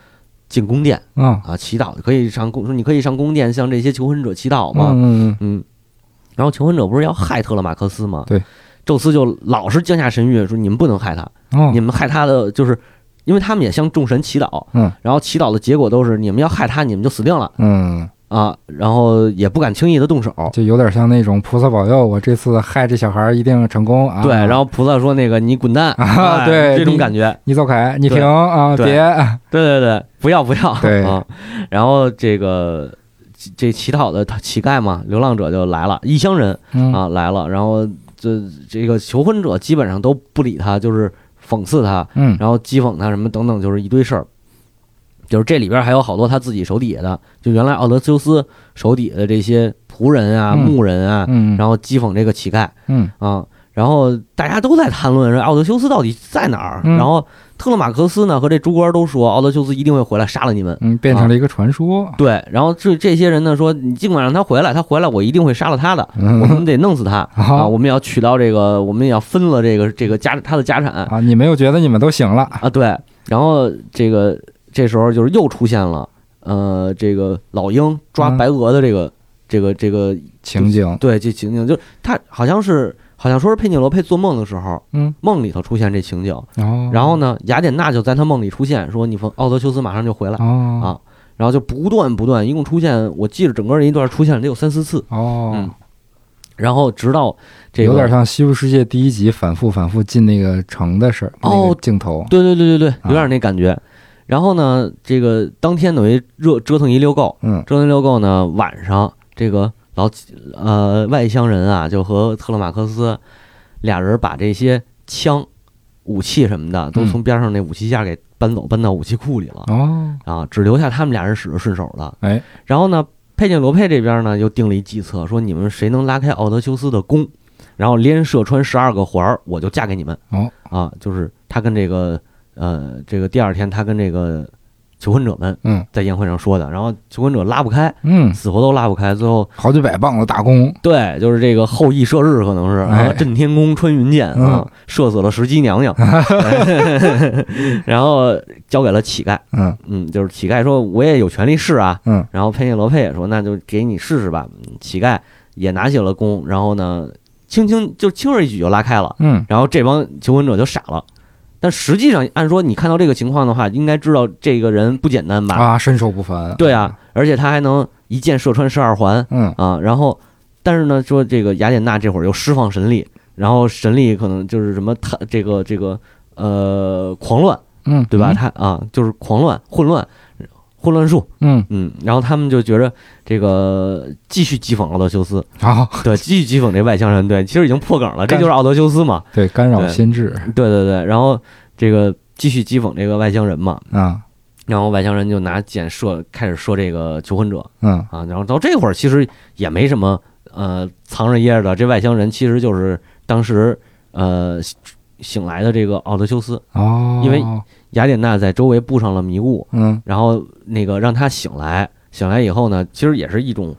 进宫殿。啊，啊，祈祷，可以上宫，说你可以上宫殿向这些求婚者祈祷嘛？嗯嗯嗯，然后求婚者不是要害特勒马克斯吗？对，宙斯就老是降下神谕说你们不能害他，你，们害他的就是。因为他们也向众神祈祷，嗯，然后祈祷的结果都是你们要害他，你们就死定了。嗯，啊，然后也不敢轻易的动手，就有点像那种菩萨保佑，我这次害这小孩儿一定成功啊。对，然后菩萨说那个你滚蛋，啊哎对这种感觉，你走开，你停啊，对。别，对对对，不要不要，对。啊，然后这个这乞讨的乞丐嘛，流浪者就来了，异乡人嗯。啊来了，然后这这个求婚者基本上都不理他，就是讽刺他，嗯。然后讥讽他什么等等，就是一堆事儿。就是这里边还有好多他自己手底下的，就原来奥德修斯手底下的这些仆人啊、嗯。牧人啊，嗯，然后讥讽这个乞丐嗯。啊，然后大家都在谈论说奥德修斯到底在哪儿，嗯然后特勒马克斯呢和这猪官都说奥德修斯一定会回来杀了你们。嗯，变成了一个传说。对，然后这这些人呢说，你尽管让他回来，他回来我一定会杀了他的，嗯我们得弄死他 啊！我们要取到这个，我们也要分了这个这个家他的家产啊，你们又觉得你们都行了？啊，对。然后这个这时候就是又出现了，呃，这个老鹰抓嗯白鹅的这个、这个这个情景，对这情景，就他好像是好像说是佩涅罗佩做梦的时候，嗯，梦里头出现这情景，哦，然后呢，雅典娜就在他梦里出现，说你奥德修斯马上就回来，哦。啊然后就不断不断，一共出现，我记得整个这一段出现了得有三四次，哦。嗯，然后直到这个有点像《西部世界》第一集反复反复进那个城的事儿，那哦个镜头，对对对对对，有点那感觉。然后呢，这个当天等于热折腾一溜够，嗯。折腾一溜够呢，晚上这个老呃外乡人啊，就和特勒马克斯俩人把这些枪、武器什么的都嗯从边上那武器架给搬走，搬到武器库里了哦，啊，只留下他们俩人使着顺手了。哎，然后呢，佩涅罗佩这边呢又定了一计策，说你们谁能拉开奥德修斯的弓，然后连射穿十二个环儿，我就嫁给你们。哦，啊，就是他跟这个呃，这个第二天他跟这个求婚者们嗯。在宴会上说的，然后求婚者拉不开，嗯，死活都拉不开，最后好几百磅的大弓，对，就是这个后羿射日可能是啊，哎震天弓穿云箭啊，射死了石矶娘娘，然后交给了乞丐，嗯。嗯，就是乞丐说我也有权利试啊，嗯。然后佩涅罗佩也说那就给你试试吧，嗯乞丐也拿起了弓，然后呢，轻轻就轻而易举就拉开了。嗯。然后这帮求婚者就傻了。但实际上，按说你看到这个情况的话，应该知道这个人不简单吧？啊，身手不凡，对啊，而且他还能一箭射穿十二环嗯啊。然后，但是呢，说这个雅典娜这会儿又释放神力，然后神力可能就是什么他这个这个呃狂乱，嗯，对吧？他啊就是狂乱、混乱、混乱术，嗯？嗯。然后他们就觉着这个继续讥讽奥德修斯，啊，对，继续讥讽这外乡人，对，其实已经破梗了，这就是奥德修斯嘛。对，干扰心智对对对，然后这个继续讥讽这个外乡人嘛，啊，然后外乡人就拿箭射，开始射这个求婚者。嗯。啊，然后到这会儿其实也没什么呃藏着掖着的，这外乡人其实就是当时呃醒来的这个奥德修斯，哦，因为雅典娜在周围布上了迷雾，嗯然后那个让他醒来，醒来以后呢，其实也是一种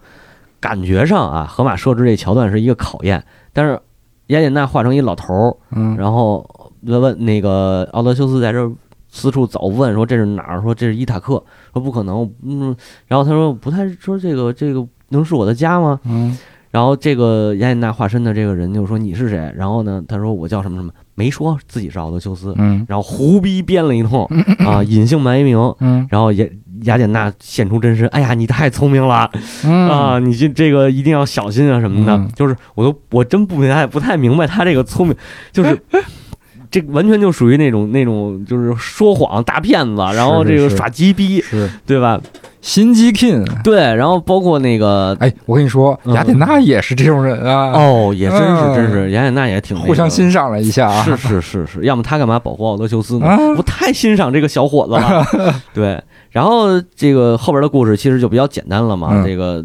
感觉上啊，荷马设置这桥段是一个考验，但是雅典娜化成一老头儿，嗯，然后问问那个奥德修斯在这儿四处找问说这是哪儿？说这是伊塔克，说不可能，嗯，然后他说不太说这个这个能是我的家吗？嗯然后这个雅典娜化身的这个人就说你是谁？然后呢，他说我叫什么什么，没说自己是奥德修斯，嗯。然后胡逼编了一通。啊，隐姓埋名。嗯。然后雅雅典娜现出真身，哎呀，你太聪明了。嗯。啊！你这这个一定要小心啊什么的。嗯。就是我都我真不明白不太明白他这个聪明，就是 这完全就属于那种那种就是说谎大骗子，然后这个耍鸡逼，是。对吧？心机 king。对，然后包括那个哎，我跟你说，嗯雅典娜也是这种人啊，哦，也真是嗯真是雅典娜也挺那个互相欣赏了一下啊。是是是是，要么他干嘛保护奥德修斯呢？啊我太欣赏这个小伙子了。对，然后这个后边的故事其实就比较简单了嘛。嗯这个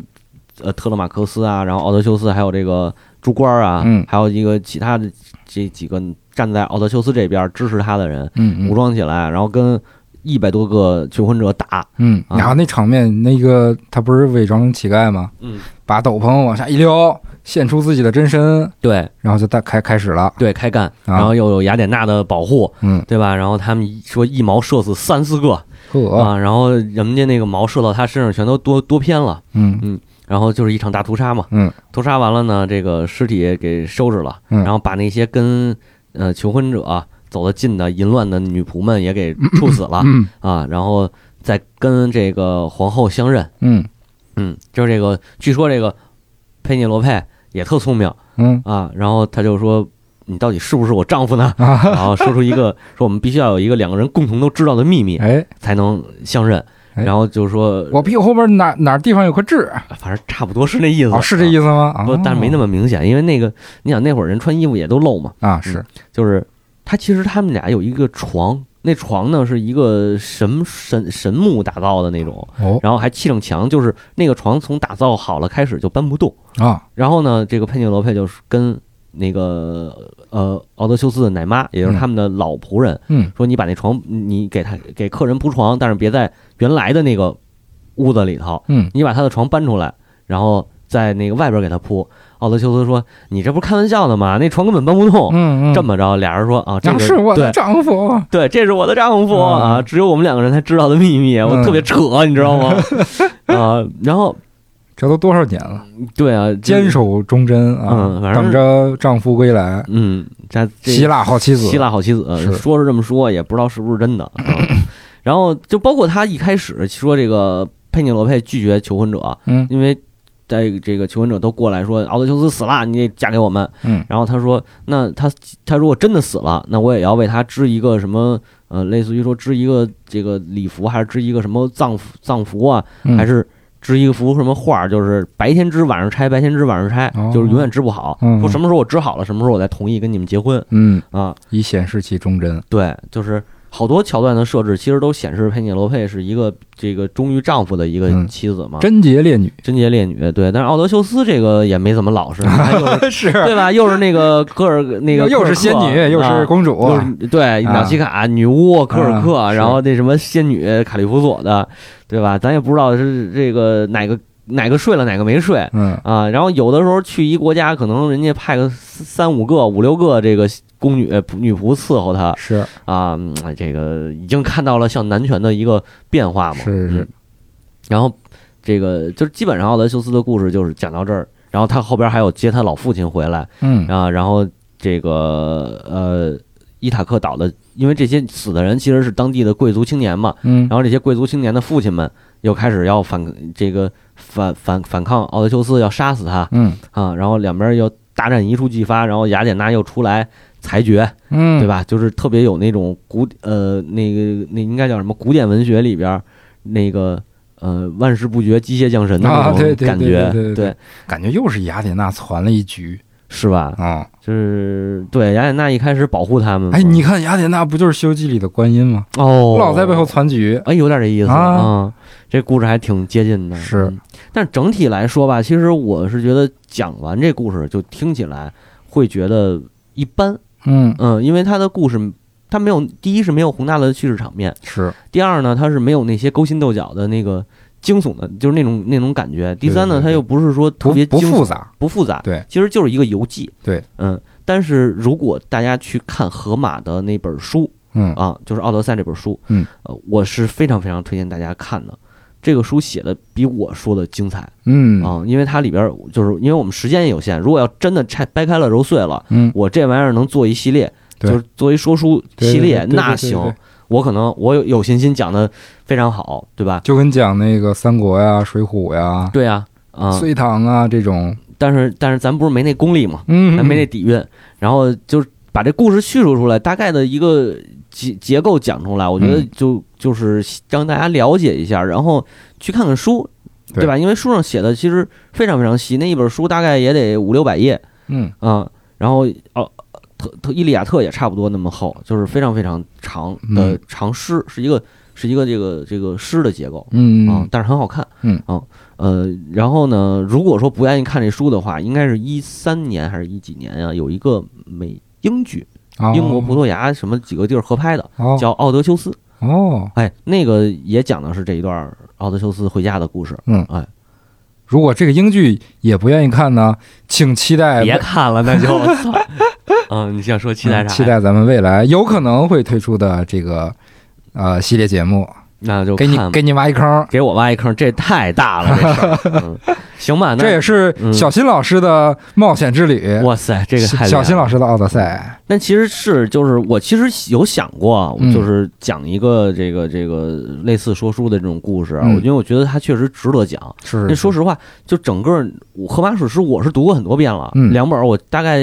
呃特勒马克斯啊，然后奥德修斯，还有这个朱官啊，嗯还有一个其他的这几个站在奥德修斯这边支持他的人，嗯武装起来，然后跟一百多个求婚者打。嗯，啊。然后那场面，那个他不是伪装成乞丐吗？嗯，把斗篷往下一撩，现出自己的真身，对。然后就大开开始了。对，开干，啊。然后又有雅典娜的保护，嗯，对吧？然后他们说一矛射死三四个。呵，啊，然后人家那个矛射到他身上全都多多偏了。嗯。嗯然后就是一场大屠杀嘛。嗯，屠杀完了呢，这个尸体给收拾了，嗯。然后把那些跟呃求婚者走得近的淫乱的女仆们也给处死了、嗯啊，然后再跟这个皇后相认。嗯嗯，就是这个，据说这个佩涅罗佩也特聪明嗯啊，然后他就说。你到底是不是我丈夫呢？啊，然后说出一个说我们必须要有一个两个人共同都知道的秘密哎，才能相认，哎然后就是说我屁股后边哪哪地方有颗痣？反正差不多是那意思，哦，是这意思吗？啊不，但是没那么明显，因为那个你想那会儿人穿衣服也都露嘛，啊，是就是他其实他们俩有一个床，那床呢是一个神神神木打造的那种，哦。然后还砌上墙，就是那个床从打造好了开始就搬不动。啊，然后呢，这个佩涅罗佩就是跟那个呃奥德修斯的奶妈，也就是他们的老仆人，嗯。说你把那床你给他给客人铺床，但是别在原来的那个屋子里头，嗯。你把他的床搬出来，然后在那个外边给他铺。奥德修斯说：“你这不是开玩笑的吗？那床根本搬不动。”嗯嗯，这么着，俩人说：“啊，这个是我的丈夫。对，这是我的丈夫嗯啊，只有我们两个人才知道的秘密，我嗯特别扯，你知道吗？啊，然后这都多少年了，对啊，坚守忠贞啊，嗯反正等着丈夫归来。嗯，这这希腊好妻子，希腊好妻子，说是这么说，也不知道是不是真的。啊然后就包括他一开始说这个佩涅罗佩拒绝求婚者，嗯因为在这个求婚者都过来说奥德修斯死了，你得嫁给我们。嗯然后他说，那他他如果真的死了，那我也要为他织一个什么呃，类似于说织一个这个礼服，还是织一个什么葬服葬服啊，嗯还是。织一幅什么画儿，就是白天织晚上拆，白天织晚上拆，哦就是永远织不好。嗯说什么时候我织好了，什么时候我再同意跟你们结婚嗯，啊？以显示其忠贞。对，就是好多桥段的设置，其实都显示佩涅罗佩是一个这个忠于丈夫的一个嗯妻子嘛，贞洁烈女贞洁烈女。对，但是奥德修斯这个也没怎么老实，是 是对吧？又是那个科尔那个又是仙女，又是啊公主，对啊瑙西卡女巫科尔克，啊然后那什么仙女卡利弗索的，对吧？咱也不知道是这个哪个哪个睡了，哪个没睡。嗯啊，然后有的时候去一国家，可能人家派个三三五个、五六个这个宫女女仆伺候他，是啊，嗯这个已经看到了像男权的一个变化嘛。是是嗯然后这个就是基本上奥德修斯的故事就是讲到这儿，然后他后边还有接他老父亲回来嗯啊，然后这个呃伊塔克岛的，因为这些死的人其实是当地的贵族青年嘛，嗯然后这些贵族青年的父亲们又开始要反这个反反反抗奥德修斯，要杀死他嗯啊，然后两边又大战一触即发，然后雅典娜又出来裁决。嗯，对？吧？就是特别有那种古呃那个那应该叫什么古典文学里边儿那个呃万事不绝机械降神的啊那种感觉，对对对感觉又是雅典娜攒了一局是吧？啊！就是对雅典娜一开始保护他们嘛，哎，你看雅典娜不就是《西游记》里的观音吗？哦，老在背后攒局。哎，有点这意思啊嗯这故事还挺接近的，是嗯。但整体来说吧，其实我是觉得讲完这故事就听起来会觉得一般，嗯，嗯，因为他的故事他没有第一是没有宏大的叙事场面，是第二呢，他是没有那些勾心斗角的那个惊悚的，就是那种那种感觉。第三呢，它又不是说特别不复杂。不复杂，对，其实就是一个游记。对，嗯。但是如果大家去看河马的那本书嗯啊，就是《奥德赛》这本书，嗯，呃，我是非常非常推荐大家看的。这个书写的比我说的精彩嗯啊，因为它里边就是因为我们时间也有限，如果要真的拆掰开了揉碎了，嗯，我这玩意儿能做一系列，就是做一说书系列，那行我可能我有有信心讲的非常好，对吧？就跟讲那个三国呀、水浒呀、对呀，啊、隋唐啊这种，但是但是咱不是没那功力嘛，嗯，咱没那底蕴，然后就是把这故事叙述出来，大概的一个结结构讲出来，我觉得嗯。就就是让大家了解一下，然后去看看书，对。对吧？因为书上写的其实非常非常细，那一本书大概也得五六百页。嗯。啊、然后哦。特特《伊利亚特》也差不多那么厚，就是非常非常长的嗯长诗，是一个是一个这个这个诗的结构，嗯啊，但是很好看，嗯啊，呃，然后呢，如果说不愿意看这书的话，应该是一三年还是一几年啊、有一个美英剧，哦英国葡萄牙什么几个地儿合拍的，哦叫《奥德修斯》，哦，哎，那个也讲的是这一段奥德修斯回家的故事。嗯哎，如果这个英剧也不愿意看呢，请期待别看了，那就操，嗯，你想说期待啥？嗯期，待咱们未来有可能会推出的这个呃系列节目，那就给你给你挖一坑。给我挖一坑，这太大了，这事儿。嗯，行吧，那这也是嗯小新老师的冒险之旅。哇塞，这个太小新老师的奥德赛，那其实是就是我其实有想过，嗯就是讲一个这个这个类似说书的这种故事啊，嗯我因为我觉得它确实值得讲。是那说实话，就整个我《荷马史诗》我是读过很多遍了，嗯两本我大概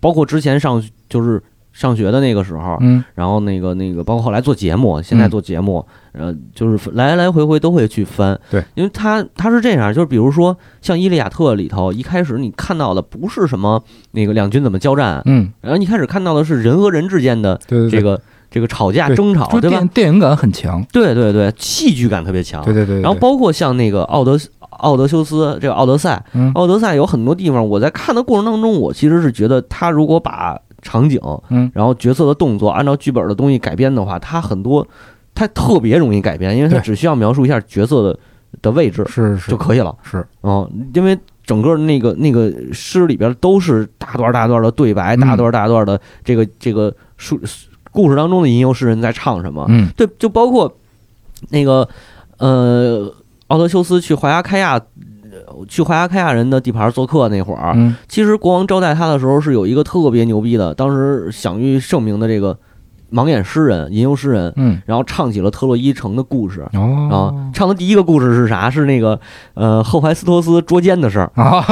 包括之前上就是上学的那个时候，嗯然后那个那个包括后来做节目，现在做节目，呃，就是来来回回都会去翻。对，因为它它是这样，就是比如说像《伊利亚特》里头，一开始你看到的不是什么那个两军怎么交战，嗯，然后你一开始看到的是人和人之间的对对对，这个这个吵架争吵，就对吧电？电影感很强。对对对，戏剧感特别强。对对对，对然后包括像那个奥德奥德修斯这个奥德赛，嗯奥德赛有很多地方，我在看的过程当中，我其实是觉得他如果把场景，嗯然后角色的动作按照剧本的东西改编的话，他很多他特别容易改编，因为他只需要描述一下角色的的位置是是就可以了。是，嗯，因为整个那个那个诗里边都是大段大段的对白，嗯大段大段的这个这个书故事当中的吟游诗人在唱什么。嗯对，就包括那个呃，奥德修斯去怀亚开亚。呃去怀亚开亚人的地盘做客那会儿，嗯其实国王招待他的时候是有一个特别牛逼的，当时享誉盛名的这个盲眼诗人、吟游诗人，嗯然后唱起了特洛伊城的故事。啊哦，唱的第一个故事是啥？是那个呃赫淮斯托斯捉奸的事儿。啊，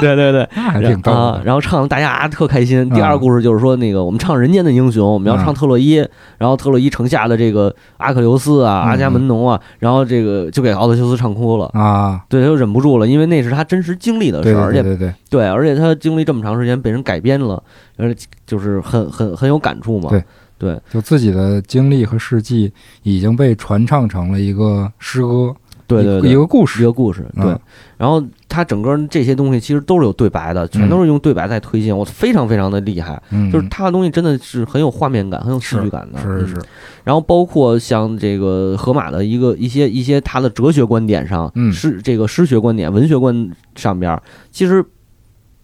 对对对，那还挺逗啊的，，然后唱的大家特开心。第二个嗯故事就是说那个我们唱人间的英雄，我们要唱嗯特洛伊，然后特洛伊城下的这个阿克琉斯啊、嗯阿伽门农啊，然后这个就给奥德修斯唱哭了。啊，对，他就忍不住了，因为那是他真实经历的事儿，而且对对，对，而且他经历这么长时间被人改编了，而且就是很很很有感触嘛。对对。就自己的经历和事迹已经被传唱成了一个诗歌，对对对，一一个故事，一个故事。对。嗯，然后他整个这些东西其实都是有对白的，全都是用对白在推进，我非常非常的厉害。嗯，就是他的东西真的是很有画面感，很有戏剧感的。嗯。是是。是，然后包括像这个荷马的一个一些一些他的哲学观点上，嗯。诗这个诗学观点、文学观上边，其实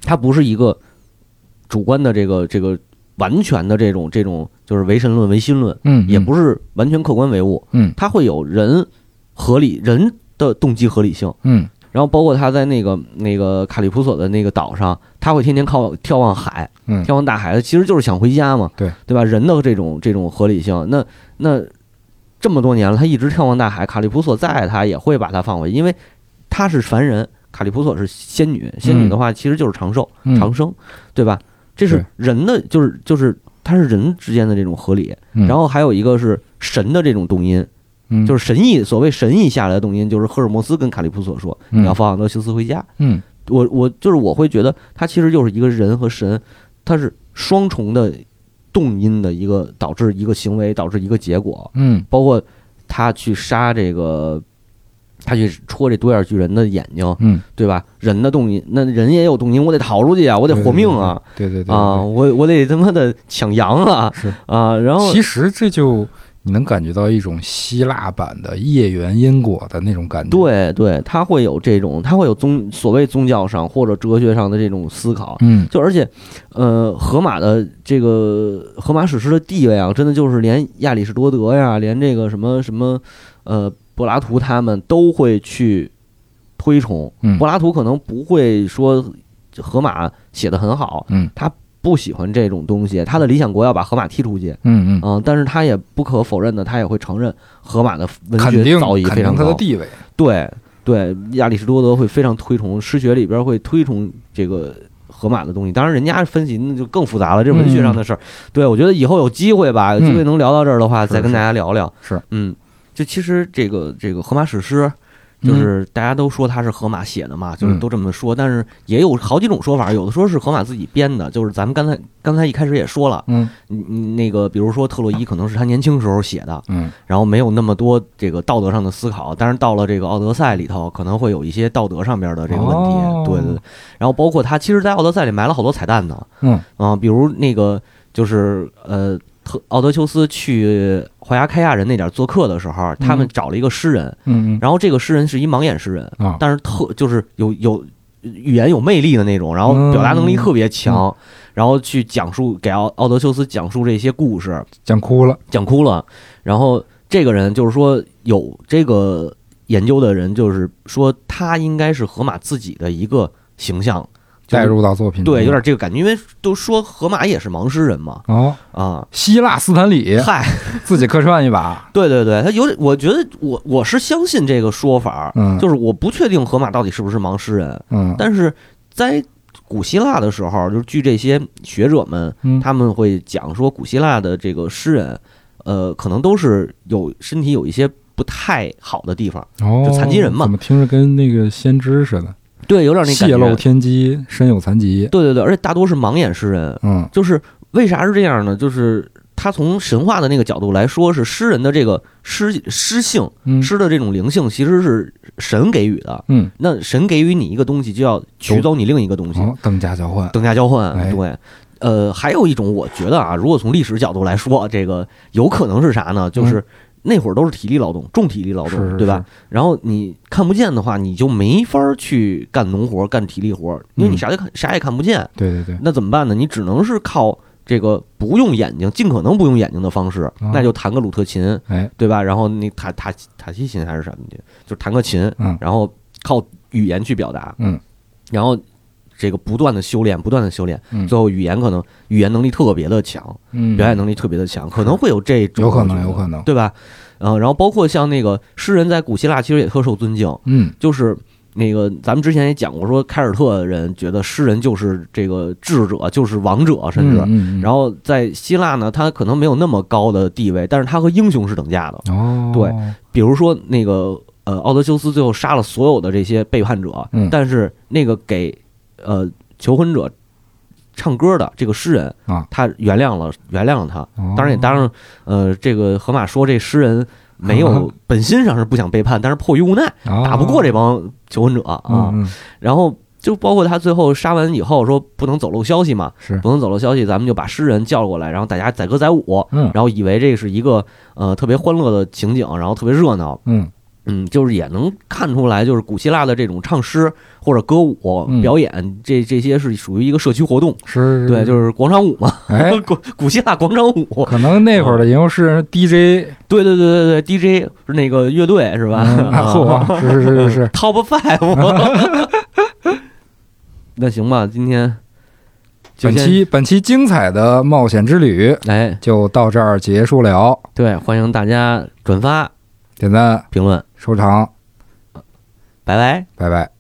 他不是一个主观的这个这个完全的这种这种就是唯神论、唯心论，嗯，也不是完全客观唯物，嗯。它会有人合理人的动机合理性。嗯。然后包括他在那个那个卡利普索的那个岛上，他会天天靠眺望海，嗯。眺望大海，其实就是想回家嘛，对。对吧？人的这种这种合理性，那那这么多年了，他一直眺望大海，卡利普索再爱他也会把他放回去，因为他是凡人，卡利普索是仙女，仙女的话其实就是长寿、嗯。长生，对吧？这是人的，就是就是它是人之间的这种合理，嗯，然后还有一个是神的这种动因，嗯。就是神意，所谓神意下来的动因，就是赫尔墨斯跟卡利普索说，嗯。你要放奥德修斯回家。嗯。我我就是我会觉得他其实就是一个人和神，他是双重的动因的一个导致一个行为导致一个结果，嗯。包括他去杀这个，他去戳这独眼巨人的眼睛，嗯，对吧？人的动因，那人也有动因，我得逃出去啊，我得活命啊，对对对对啊，我我得他妈的抢羊啊。是，啊，然后其实这就你能感觉到一种希腊版的业缘因果的那种感觉，，对对，他会有这种，他会有宗所谓宗教上或者哲学上的这种思考，嗯。就而且，呃，荷马的这个荷马史诗的地位啊，真的就是连亚里士多德呀，连这个什么什么，呃，柏拉图他们都会去推崇。嗯柏拉图可能不会说荷马写的很好，嗯他不喜欢这种东西，他的理想国要把荷马踢出去。嗯嗯，嗯，但是他也不可否认的，他也会承认荷马的文学造诣非常高。他的地位，对对，亚里士多德会非常推崇诗学里边会推崇这个荷马的东西。当然，人家分析那就更复杂了，这是文学上的事儿。对我觉得以后有机会吧，有机会能聊到这儿的话，是再跟大家聊聊。是，嗯，就其实这个这个荷马史诗。嗯就是大家都说他是荷马写的嘛，就是嗯都这么说，但是也有好几种说法，有的说是荷马自己编的，就是咱们刚才刚才一开始也说了，嗯那个比如说特洛伊可能是他年轻时候写的，嗯然后没有那么多这个道德上的思考，但是到了这个奥德赛里头，可能会有一些道德上边的这个问题。哦对对对，然后包括他其实，在奥德赛里埋了好多彩蛋呢。嗯啊、比如那个就是呃，特奥德修斯去怀亚开亚人那点儿做客的时候，他们嗯。找了一个诗人，嗯然后这个诗人是一盲眼诗人，但是特就是有有语言有魅力的那种，然后表达能力特别强，然后去讲述给奥奥德修斯讲述这些故事。讲哭了，讲哭了。然后这个人就是说有这个研究的人，就是说他应该是荷马自己的一个形象，就是带入到作品中对，有点这个感觉，因为都说荷马也是盲诗人嘛，哦，啊，希腊斯坦李嗨，自己客串一把，对对对，他有点，我觉得我我是相信这个说法，嗯，就是我不确定荷马到底是不是盲诗人，嗯，但是在古希腊的时候，就是据这些学者们嗯他们会讲说，古希腊的这个诗人，呃，可能都是有身体有一些不太好的地方，哦，就残疾人嘛怎么听着跟那个先知似的，对，有点那感泄露。天机，身有残疾，对对对，而且大多是盲眼诗人，嗯就是为啥是这样呢？就是他从神话的那个角度来说，是诗人的这个诗诗性、嗯诗的这种灵性，其实是神给予的。嗯，那神给予你一个东西，就要取走你另一个东西。哦，等价交换，等价交换，哎对。呃，还有一种，我觉得啊，如果从历史角度来说，这个有可能是啥呢？就是那会儿都是体力劳动，重体力劳是是动，对吧？？然后你看不见的话，你就没法儿去干农活、干体力活，因为你嗯啥也看啥也看不见。对对对，那怎么办呢？你只能是靠这个不用眼睛，尽可能不用眼睛的方式，啊那就弹个鲁特琴，哎，对吧？然后你塔塔塔西琴还是什么的，就弹个琴，嗯然后靠语言去表达，嗯，然后这个不断的修炼，不断的修炼，嗯。最后语言可能语言能力特别的强，嗯，表演能力特别的强，可能会有这种，有可能有可能。对吧？呃，然后包括像那个诗人在古希腊其实也特受尊敬，嗯。就是那个咱们之前也讲过，说凯尔特人觉得诗人就是这个智者，就是王者，甚至。嗯，然后在希腊呢，他可能没有那么高的地位，但是他和英雄是等价的。哦，对比如说那个呃，奥德修斯最后杀了所有的这些背叛者，嗯。但是那个给呃求婚者唱歌的这个诗人啊。他原谅了原谅了他。哦。当然也当然，呃，这个河马说这诗人没有本心上是不想背叛，但是迫于无奈打不过这帮求婚者啊。然后就包括他最后杀完以后说不能走漏消息嘛，是，不能走漏消息，咱们就把诗人叫过来，然后大家载歌载舞，嗯。然后以为这是一个呃特别欢乐的情景，然后特别热闹。嗯嗯，就是也能看出来，就是古希腊的这种唱诗或者歌舞嗯表演，这这些是属于一个社区活动，是，是对，就是广场舞嘛，哎，古古希腊广场舞，可能那会儿的吟游诗人 DJ 对对对对对，DJ 是那个乐队是吧？嗯啊，是是是是是，Top Five。那行吧，今天本期本期精彩的冒险之旅哎，就到这儿结束了，对，欢迎大家转发、点赞、评论，收藏，拜拜。拜拜。